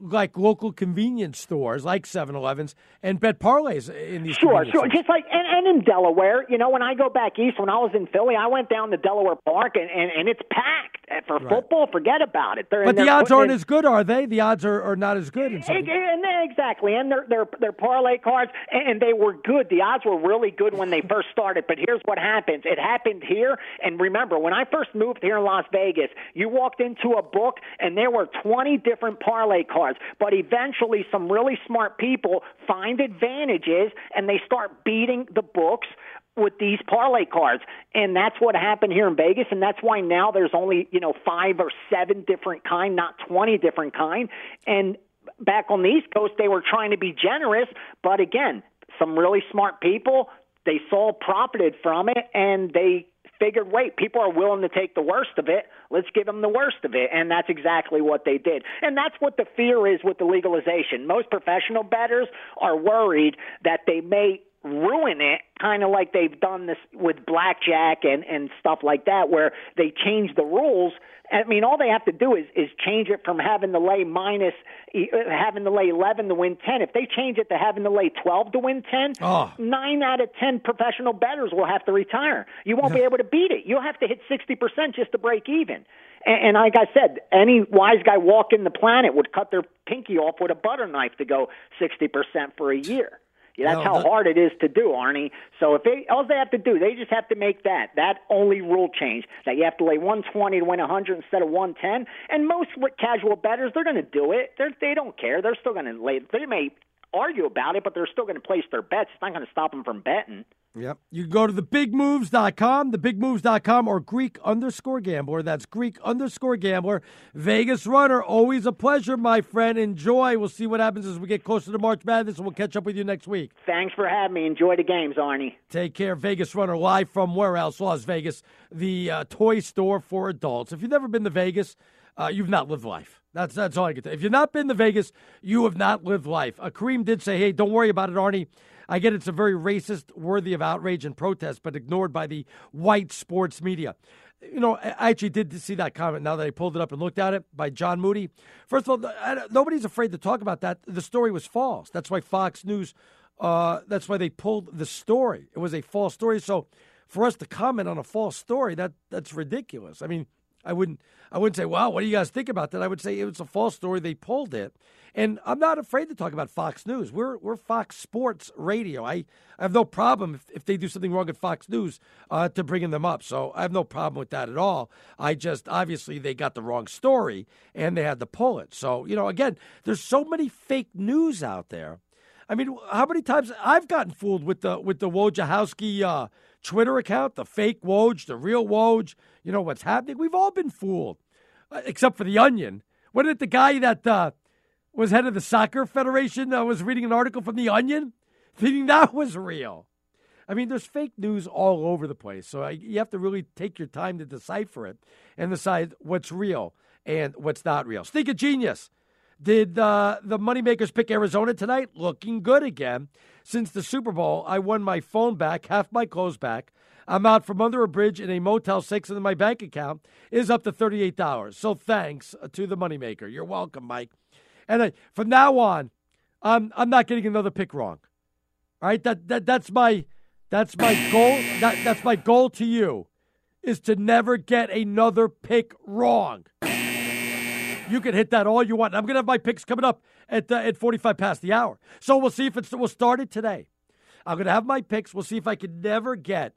like local convenience stores, like 7-Elevens, and bet parlays in these. Sure, sure. stores. Just like and, and in Delaware, you know, when I go back east, when I was in Philly, I went down to Delaware Park and and, and it's packed. Uh, For football, forget about it. They're But the odds aren't in- as good, are they? The odds are, are not as good. In and Exactly, and they're they're they're parlay cards, and they were good. The odds were really good when they first started. But here's what happens: it happened here, and remember, when I first moved here in Las Vegas, you walked into a book, and there were 20 different cards. But eventually, some really smart people find advantages, and they start beating the books with these parlay cards and that's what happened here in Vegas and that's why now there's only you know five or seven different kind not 20 different kind and back on the east coast they were trying to be generous but again some really smart people they saw profited from it and they figured wait people are willing to take the worst of it. Let's give them the worst of it. And that's exactly what they did. And that's what the fear is with the legalization. Most professional bettors are worried that they may ruin it kind of like they've done this with blackjack and and stuff like that where they change the rules I mean, all they have to do is is change it from having to lay minus, uh, having to lay eleven to win ten. If they change it to having to lay twelve to win ten, Oh. nine out of ten professional bettors will have to retire. You won't be able to beat it. You'll have to hit sixty percent just to break even. And, and like I said, any wise guy walking the planet would cut their pinky off with a butter knife to go sixty percent for a year. Yeah, that's No, how hard it is to do, Arnie. So if they all they have to do, they just have to make that that only rule change that you have to lay 120 to win 100 instead of 110. And most casual bettors, they're going to do it. They're, they don't care. They're still going to lay. They may argue about it, but they're still going to place their bets. It's not going to stop them from betting. Yep. You can go to thebigmoves.com, thebigmoves.com, or Greek underscore gambler. That's Greek underscore gambler. Vegas runner, always a pleasure, my friend. Enjoy. We'll see what happens as we get closer to March Madness, and we'll catch up with you next week. Thanks for having me. Enjoy the games, Arnie. Take care. Vegas Runner live from where else? Las Vegas, the uh, toy store for adults. If you've never been to Vegas, uh, you've not lived life. That's that's all I can. If you've not been to Vegas, you have not lived life. Uh, Kareem did say, "Hey, don't worry about it, Arnie." I get it's a very racist, worthy of outrage and protest, but ignored by the white sports media. You know, I actually did see that comment now that I pulled it up and looked at it by John Moody. First of all, nobody's afraid to talk about that. The story was false. That's why Fox News, uh, that's why they pulled the story. It was a false story. So for us to comment on a false story, that that's ridiculous. I mean, I wouldn't I wouldn't say, "Wow, what do you guys think about that?" I would say it was a false story. They pulled it, and I'm not afraid to talk about Fox News. We're we're Fox Sports Radio. I, I have no problem if, if they do something wrong at Fox News uh, to bringing them up. So I have no problem with that at all. I just obviously they got the wrong story and they had to pull it. So you know, again, there's so many fake news out there. I mean, how many times I've gotten fooled with the with the Wojciechowski uh, Twitter account, the fake Woj, the real Woj. You know what's happening? We've all been fooled, uh, except for the Onion. Wasn't it the guy that uh, was head of the soccer federation uh, was reading an article from the Onion, thinking that was real? I mean, there's fake news all over the place, so I, you have to really take your time to decipher it and decide what's real and what's not real. Sneak a genius. Did uh, the Moneymakers pick Arizona tonight? Looking good again. Since the Super Bowl, I won my phone back, half my clothes back. I'm out from under a bridge in a Motel 6, and my bank account is up to $38. So thanks to the Moneymaker. You're welcome, Mike. And uh, from now on, I'm, I'm not getting another pick wrong. All right, that, that that's my that's my goal. That that's my goal to you is to never get another pick wrong. You can hit that all you want. I'm going to have my picks coming up at uh, at 45 past the hour. So we'll see if it's we'll start it today. I'm going to have my picks. We'll see if I can never get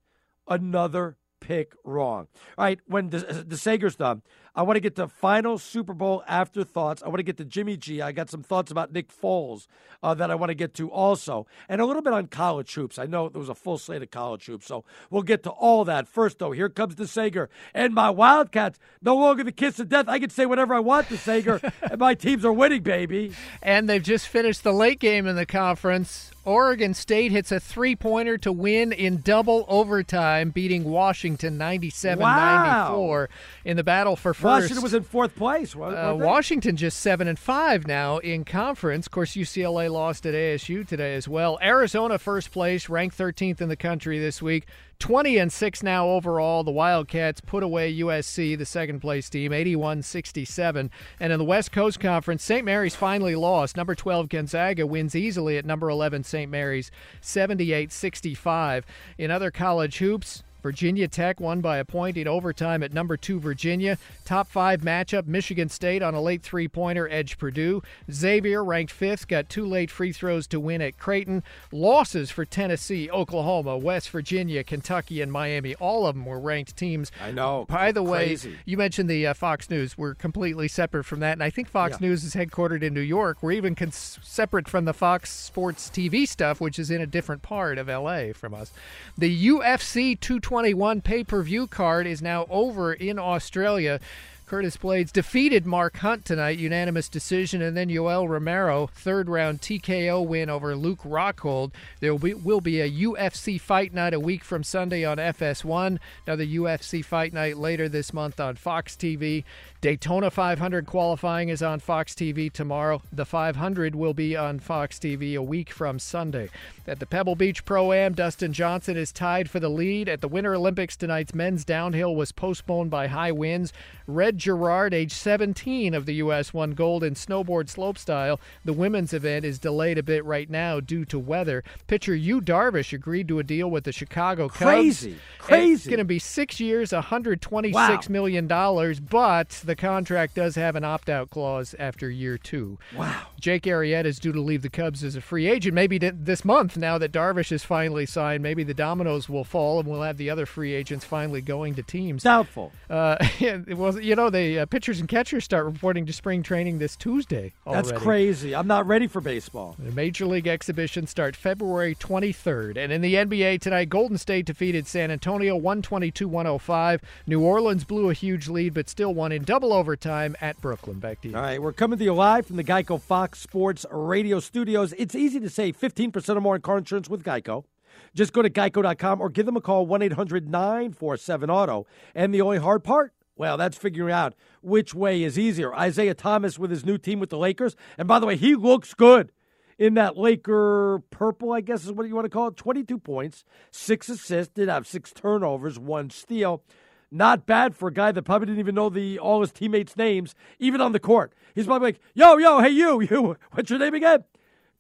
another pick wrong. All right, when the, the Sager's done, I want to get to final Super Bowl afterthoughts. I want to get to Jimmy G. I got some thoughts about Nick Foles uh, that I want to get to also, and a little bit on college hoops. I know there was a full slate of college hoops, so we'll get to all that. First, though, here comes the Sager and my Wildcats. No longer the kiss of death. I can say whatever I want to Sager, and my teams are winning, baby. And they've just finished the late game in the conference. Oregon State hits a three pointer to win in double overtime, beating Washington 97 94 in the battle for first. Washington was in fourth place. Uh. Washington just seven and five now in conference. Of course, UCLA lost at ASU today as well. Arizona first place, ranked 13th in the country this week. 20 and 6 now overall. The Wildcats put away USC, the second place team, 81 67. And in the West Coast Conference, St. Mary's finally lost. Number 12 Gonzaga wins easily at number 11 St. Mary's, 78 65. In other college hoops, Virginia Tech won by a point in overtime at number two Virginia. Top five matchup Michigan State on a late three pointer edge Purdue. Xavier, ranked fifth, got two late free throws to win at Creighton. Losses for Tennessee, Oklahoma, West Virginia, Kentucky, and Miami. All of them were ranked teams. I know. By the Crazy. way, you mentioned the uh, Fox News. We're completely separate from that, and I think Fox Yeah. News is headquartered in New York. We're even cons- separate from the Fox Sports TV stuff, which is in a different part of LA from us. The UFC 221 pay per view card is now over in Australia. Curtis Blaydes defeated Mark Hunt tonight, unanimous decision, and then Yoel Romero, third round TKO win over Luke Rockhold. There will be, will be a UFC fight night a week from Sunday on FS1, another UFC fight night later this month on Fox TV. Daytona 500 qualifying is on Fox TV tomorrow. The 500 will be on Fox TV a week from Sunday. At the Pebble Beach Pro Am, Dustin Johnson is tied for the lead. At the Winter Olympics, tonight's men's downhill was postponed by high winds. Red Gerard, age 17 of the U.S., won gold in snowboard slopestyle. The women's event is delayed a bit right now due to weather. Pitcher Yu Darvish agreed to a deal with the Chicago Cubs. Crazy. Crazy! It's going to be six years, 126 Wow. million dollars, but the contract does have an opt-out clause after year two. Wow. Jake Arrieta is due to leave the Cubs as a free agent maybe this month now that Darvish is finally signed. Maybe the dominoes will fall and we'll have the other free agents finally going to teams. Doubtful. Uh, it was, you know, the uh, pitchers and catchers start reporting to spring training this Tuesday. Already. That's crazy. I'm not ready for baseball. The Major League exhibition start February 23rd. And in the NBA tonight, Golden State defeated San Antonio 122 105. New Orleans blew a huge lead, but still won in double overtime at Brooklyn. Back to you. All right, we're coming to you live from the Geico Fox Sports Radio Studios. It's easy to save 15% or more on car insurance with Geico. Just go to geico.com or give them a call 1 800 947 Auto. And the only hard part? Well, that's figuring out which way is easier. Isaiah Thomas with his new team with the Lakers. And by the way, he looks good in that Laker purple, I guess is what you want to call it. 22 points, six assists, did have six turnovers, one steal. Not bad for a guy that probably didn't even know the all his teammates' names, even on the court. He's probably like, yo, yo, hey, you, you, what's your name again?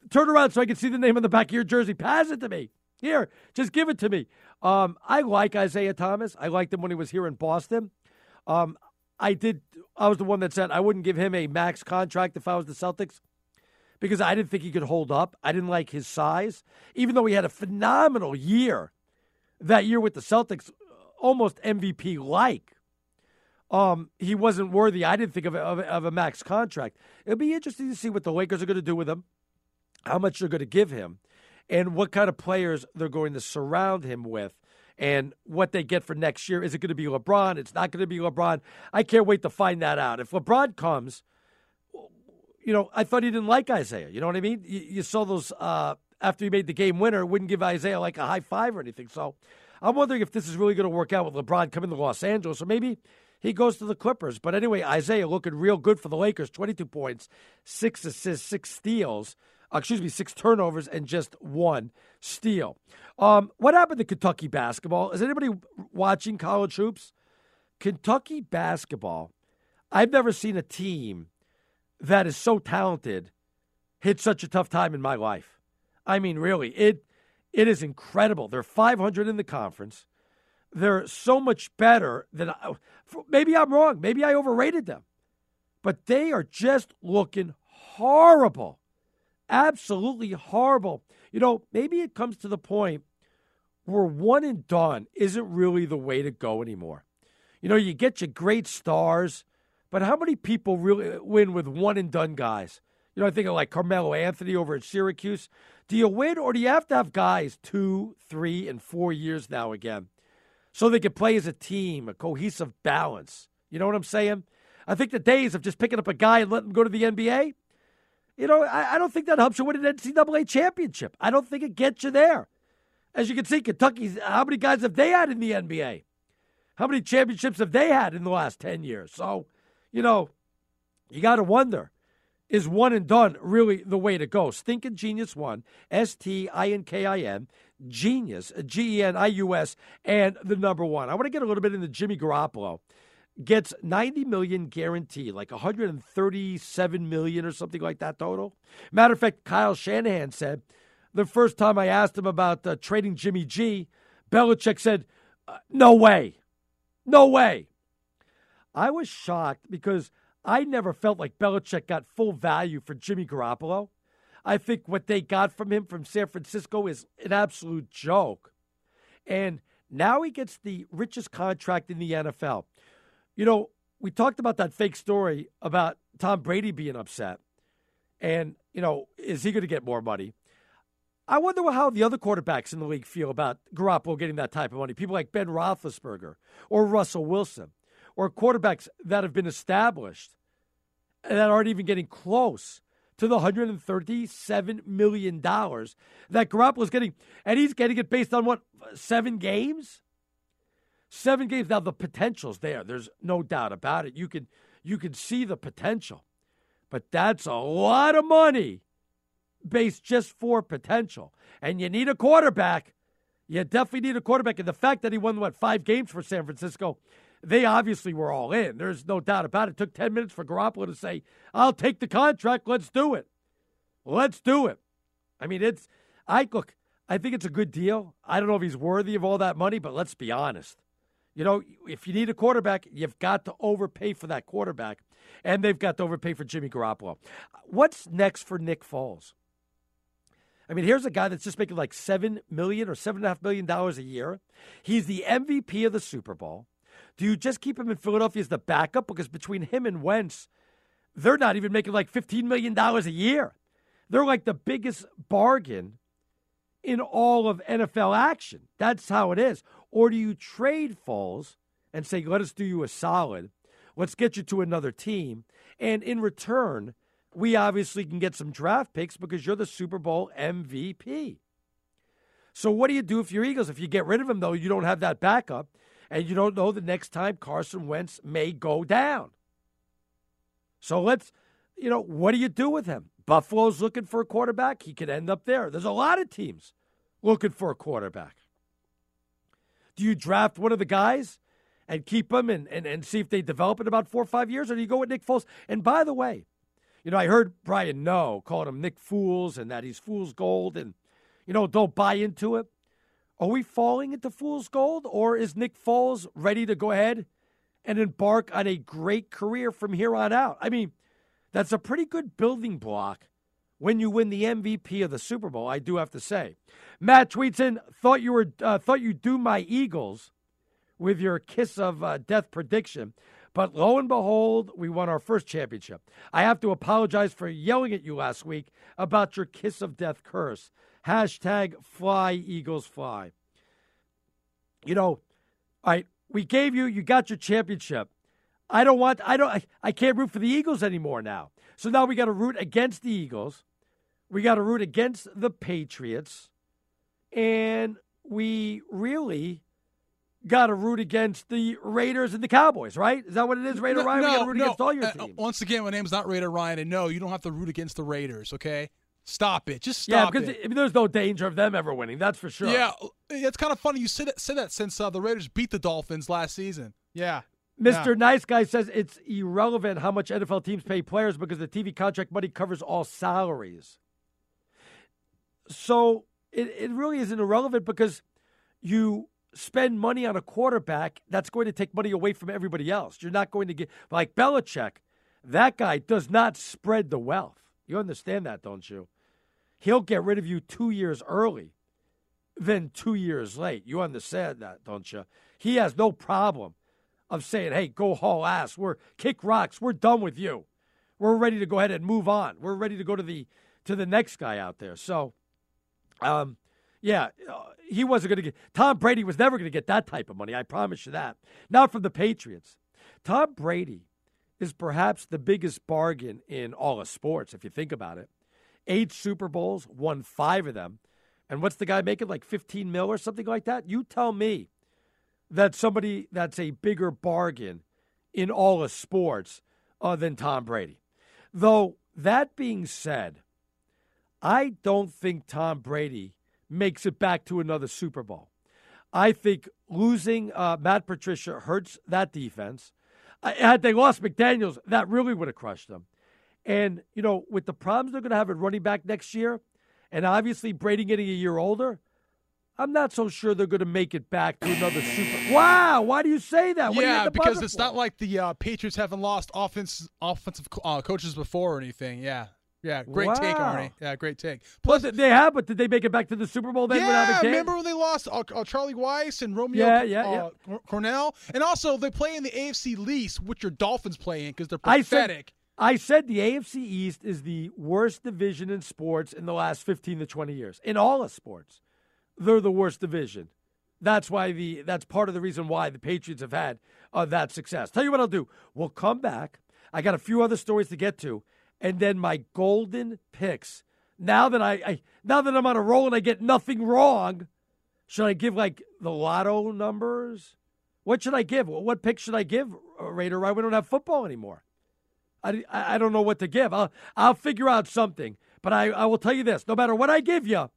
Turn around so I can see the name on the back of your jersey. Pass it to me. Here, just give it to me. Um, I like Isaiah Thomas. I liked him when he was here in Boston. Um, I did. I was the one that said I wouldn't give him a max contract if I was the Celtics because I didn't think he could hold up. I didn't like his size, even though he had a phenomenal year that year with the Celtics, almost MVP like. Um, he wasn't worthy. I didn't think of of, of a max contract. It'll be interesting to see what the Lakers are going to do with him, how much they're going to give him, and what kind of players they're going to surround him with, and what they get for next year. Is it going to be LeBron? It's not going to be LeBron. I can't wait to find that out. If LeBron comes, you know, I thought he didn't like Isaiah. You know what I mean? You, you saw those uh, after he made the game winner, wouldn't give Isaiah like a high five or anything. So I'm wondering if this is really going to work out with LeBron coming to Los Angeles, or maybe he goes to the Clippers. But anyway, Isaiah looking real good for the Lakers 22 points, six assists, six steals. Uh, excuse me, six turnovers and just one steal. Um, what happened to Kentucky basketball? Is anybody watching college hoops? Kentucky basketball, I've never seen a team that is so talented hit such a tough time in my life. I mean, really, it it is incredible. They're 500 in the conference. They're so much better than I, maybe I'm wrong. Maybe I overrated them, but they are just looking horrible, absolutely horrible. You know, maybe it comes to the point where one and done isn't really the way to go anymore. You know, you get your great stars, but how many people really win with one and done guys? You know, I think of like Carmelo Anthony over at Syracuse. Do you win or do you have to have guys two, three, and four years now again so they can play as a team, a cohesive balance? You know what I'm saying? I think the days of just picking up a guy and letting him go to the NBA, you know, I, I don't think that helps you win an NCAA championship. I don't think it gets you there. As you can see, Kentucky's, how many guys have they had in the NBA? How many championships have they had in the last 10 years? So, you know, you got to wonder is one and done really the way to go? Stinking Genius One, S T I N K I N, Genius, G E N I U S, and the number one. I want to get a little bit into Jimmy Garoppolo. Gets 90 million guaranteed, like 137 million or something like that total. Matter of fact, Kyle Shanahan said the first time I asked him about uh, trading Jimmy G, Belichick said, Uh, no way. No way. I was shocked because I never felt like Belichick got full value for Jimmy Garoppolo. I think what they got from him from San Francisco is an absolute joke. And now he gets the richest contract in the NFL. You know, we talked about that fake story about Tom Brady being upset. And, you know, is he going to get more money? I wonder how the other quarterbacks in the league feel about Garoppolo getting that type of money. People like Ben Roethlisberger or Russell Wilson or quarterbacks that have been established that aren't even getting close to the $137 million that Garoppolo's getting. And he's getting it based on what, seven games? Seven games. Now the potential's there. There's no doubt about it. You can you can see the potential. But that's a lot of money based just for potential. And you need a quarterback. You definitely need a quarterback. And the fact that he won, what, five games for San Francisco, they obviously were all in. There's no doubt about it. It took 10 minutes for Garoppolo to say, I'll take the contract. Let's do it. Let's do it. I mean, it's, I look, I think it's a good deal. I don't know if he's worthy of all that money, but let's be honest. You know, if you need a quarterback, you've got to overpay for that quarterback, and they've got to overpay for Jimmy Garoppolo. What's next for Nick Foles? I mean, here's a guy that's just making like seven million or seven and a half million dollars a year. He's the MVP of the Super Bowl. Do you just keep him in Philadelphia as the backup? Because between him and Wentz, they're not even making like $15 million a year. They're like the biggest bargain in all of NFL action. That's how it is. Or do you trade Foles and say, let us do you a solid? Let's get you to another team. And in return, we obviously can get some draft picks because you're the Super Bowl MVP. So what do you do if you're Eagles? If you get rid of him, though, you don't have that backup, and you don't know the next time Carson Wentz may go down. So let's, you know, what do you do with him? Buffalo's looking for a quarterback. He could end up there. There's a lot of teams looking for a quarterback. Do you draft one of the guys and keep them and, and, and see if they develop in about four or five years, or do you go with Nick Foles? And by the way, you know, I heard Brian Noe calling him Nick Fools and that he's fool's gold and, you know, don't buy into it. Are we falling into fool's gold or is Nick Foles ready to go ahead and embark on a great career from here on out? I mean, that's a pretty good building block when you win the MVP of the Super Bowl, I do have to say. Matt tweets thought you were uh, thought you'd do my Eagles with your kiss of uh, death prediction. But lo and behold, we won our first championship. I have to apologize for yelling at you last week about your kiss of death curse. Hashtag fly, Eagles fly. You know, all right, we gave you, you got your championship. I don't want, I don't, I, I can't root for the Eagles anymore now. So now we got to root against the Eagles. We got to root against the Patriots. And we really got to root against the Raiders and the Cowboys, right? Is that what it is, Raider no, Ryan? No, we got to root no. against all your uh, teams. once again, my name's not Raider Ryan, and no, you don't have to root against the Raiders. Okay, stop it. Just yeah, stop because it. I mean, there's no danger of them ever winning. That's for sure. Yeah, it's kind of funny you said that, said that since uh, the Raiders beat the Dolphins last season. Yeah. Mr. Yeah. Nice Guy says it's irrelevant how much NFL teams pay players because the TV contract money covers all salaries. So it, it really isn't irrelevant because you spend money on a quarterback that's going to take money away from everybody else. You're not going to get, like Belichick, that guy does not spread the wealth. You understand that, don't you? He'll get rid of you two years early than two years late. You understand that, don't you? He has no problem of saying, hey, go haul ass. We're kick rocks. We're done with you. We're ready to go ahead and move on. We're ready to go to the to the next guy out there. So, um, yeah, uh, he wasn't going to get. Tom Brady was never going to get that type of money. I promise you that. Not from the Patriots. Tom Brady is perhaps the biggest bargain in all of sports, if you think about it. Eight Super Bowls, won five of them. And what's the guy making? Like 15 mil or something like that? You tell me that somebody that's a bigger bargain in all of sports uh, than Tom Brady. Though, that being said, I don't think Tom Brady makes it back to another Super Bowl. I think losing uh, Matt Patricia hurts that defense. Had they lost McDaniels, that really would have crushed them. And, you know, with the problems they're going to have at running back next year, and obviously Brady getting a year older, I'm not so sure they're going to make it back to another Super. Wow, why do you say that? What yeah, because it's for? not like the uh, Patriots haven't lost offense, offensive uh, coaches before or anything. Yeah. Yeah, great wow. take, Arnie. Yeah, great take. Plus, they have, but did they make it back to the Super Bowl then? Yeah, remember when they lost uh, uh, Charlie Weis and Romeo yeah, yeah, yeah. Crennel? And also, they play in the AFC least, which your Dolphins play in because they're pathetic. I said, I said the AFC East is the worst division in sports in the last 15 to 20 years. In all of sports, they're the worst division. That's why the that's part of the reason why the Patriots have had uh, that success. Tell you what I'll do. We'll come back. I got a few other stories to get to and then my golden picks. Now that I, I now that I'm on a roll and I get nothing wrong, should I give like the lotto numbers? What should I give? What pick should I give, uh, Raider? Right, we don't have football anymore. I, I don't know what to give. I'll I'll figure out something. But I, I will tell you this: no matter what I give you,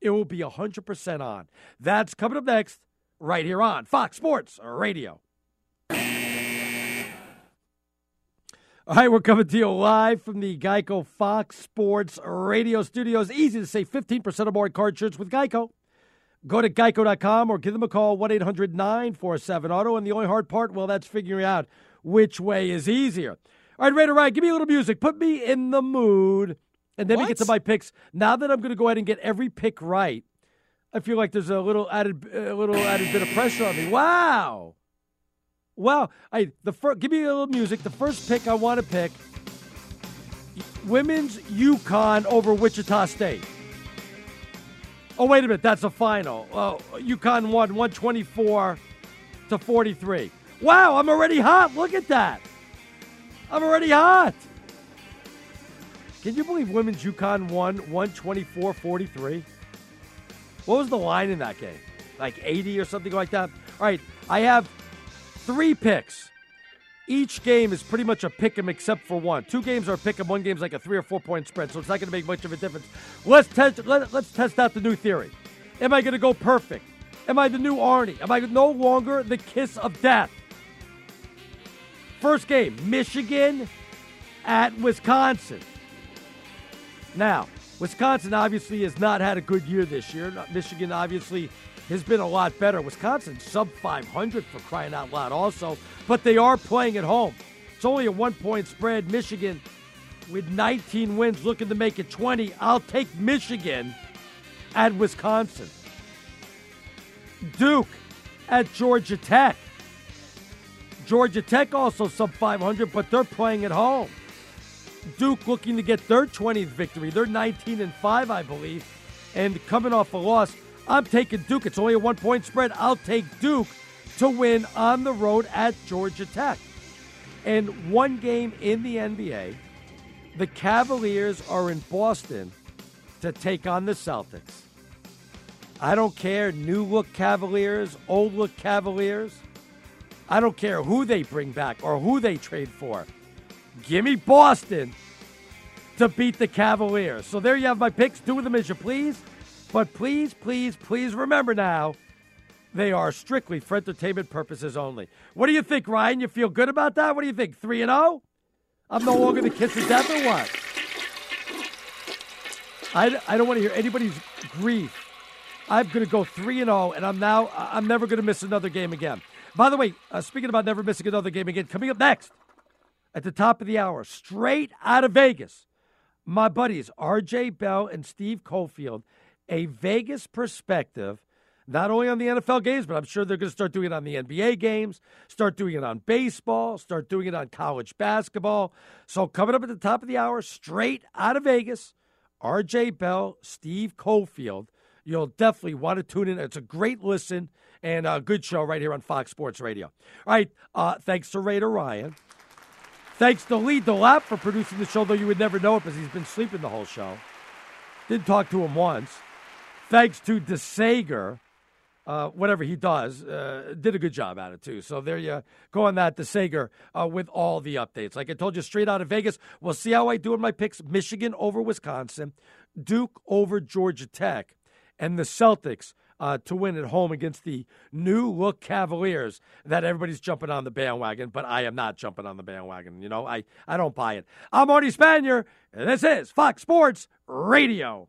it will be hundred percent on. That's coming up next, right here on Fox Sports Radio. All right, we're coming to you live from the Geico Fox Sports Radio studios. Easy to say 15% or more in car insurance with Geico. Go to geico.com or give them a call, 1 800 947 Auto. And the only hard part, well, that's figuring out which way is easier. All right, Raider Ryan, give me a little music. Put me in the mood. And then what? we get to my picks. Now that I'm going to go ahead and get every pick right, I feel like there's a little added, a little added bit of pressure on me. Wow. Well, I the first, give me a little music. The first pick I want to pick: women's UConn over Wichita State. Oh wait a minute, that's a final. Oh, UConn won 124 to 43. Wow, I'm already hot. Look at that. I'm already hot. Can you believe women's UConn won 124-43? What was the line in that game? Like 80 or something like that? All right, I have three picks. Each game is pretty much a pick 'em except for one. Two games are a pick 'em, one game's like a three or four point spread, so it's not going to make much of a difference. Let's test. Let, let's test out the new theory. Am I going to go perfect? Am I the new Arnie? Am I no longer the kiss of death? First game, Michigan at Wisconsin. Now, Wisconsin obviously has not had a good year this year. Michigan obviously has been a lot better. Wisconsin sub 500 for crying out loud, also, but they are playing at home. It's only a one point spread. Michigan with 19 wins looking to make it 20. I'll take Michigan at Wisconsin. Duke at Georgia Tech. Georgia Tech also sub 500, but they're playing at home. Duke looking to get their 20th victory. They're 19 and 5, I believe, and coming off a loss. I'm taking Duke. It's only a one point spread. I'll take Duke to win on the road at Georgia Tech. And one game in the NBA, the Cavaliers are in Boston to take on the Celtics. I don't care, new look Cavaliers, old look Cavaliers. I don't care who they bring back or who they trade for. Give me Boston to beat the Cavaliers. So there you have my picks. Do with them as you please. But please, please, please remember now, they are strictly for entertainment purposes only. What do you think, Ryan? You feel good about that? What do you think? 3 and 0? I'm no longer the kiss of death or what? I, I don't want to hear anybody's grief. I'm going to go 3 and 0 and I'm now I'm never going to miss another game again. By the way, uh, speaking about never missing another game again, coming up next at the top of the hour, straight out of Vegas, my buddies RJ Bell and Steve Cofield a Vegas perspective, not only on the NFL games, but I'm sure they're going to start doing it on the NBA games, start doing it on baseball, start doing it on college basketball. So, coming up at the top of the hour, straight out of Vegas, RJ Bell, Steve Cofield. You'll definitely want to tune in. It's a great listen and a good show right here on Fox Sports Radio. All right. Uh, thanks to Raider Ryan. Thanks to Lee DeLapp for producing the show, though you would never know it because he's been sleeping the whole show. Didn't talk to him once thanks to the Sager, uh, whatever he does, uh, did a good job at it too. So there you go on that the Sager uh, with all the updates. Like I told you, straight out of Vegas. We'll see how I do in my picks: Michigan over Wisconsin, Duke over Georgia Tech, and the Celtics. Uh, to win at home against the new look Cavaliers that everybody's jumping on the bandwagon, but I am not jumping on the bandwagon. You know, I, I don't buy it. I'm Arnie Spanier, and this is Fox Sports Radio.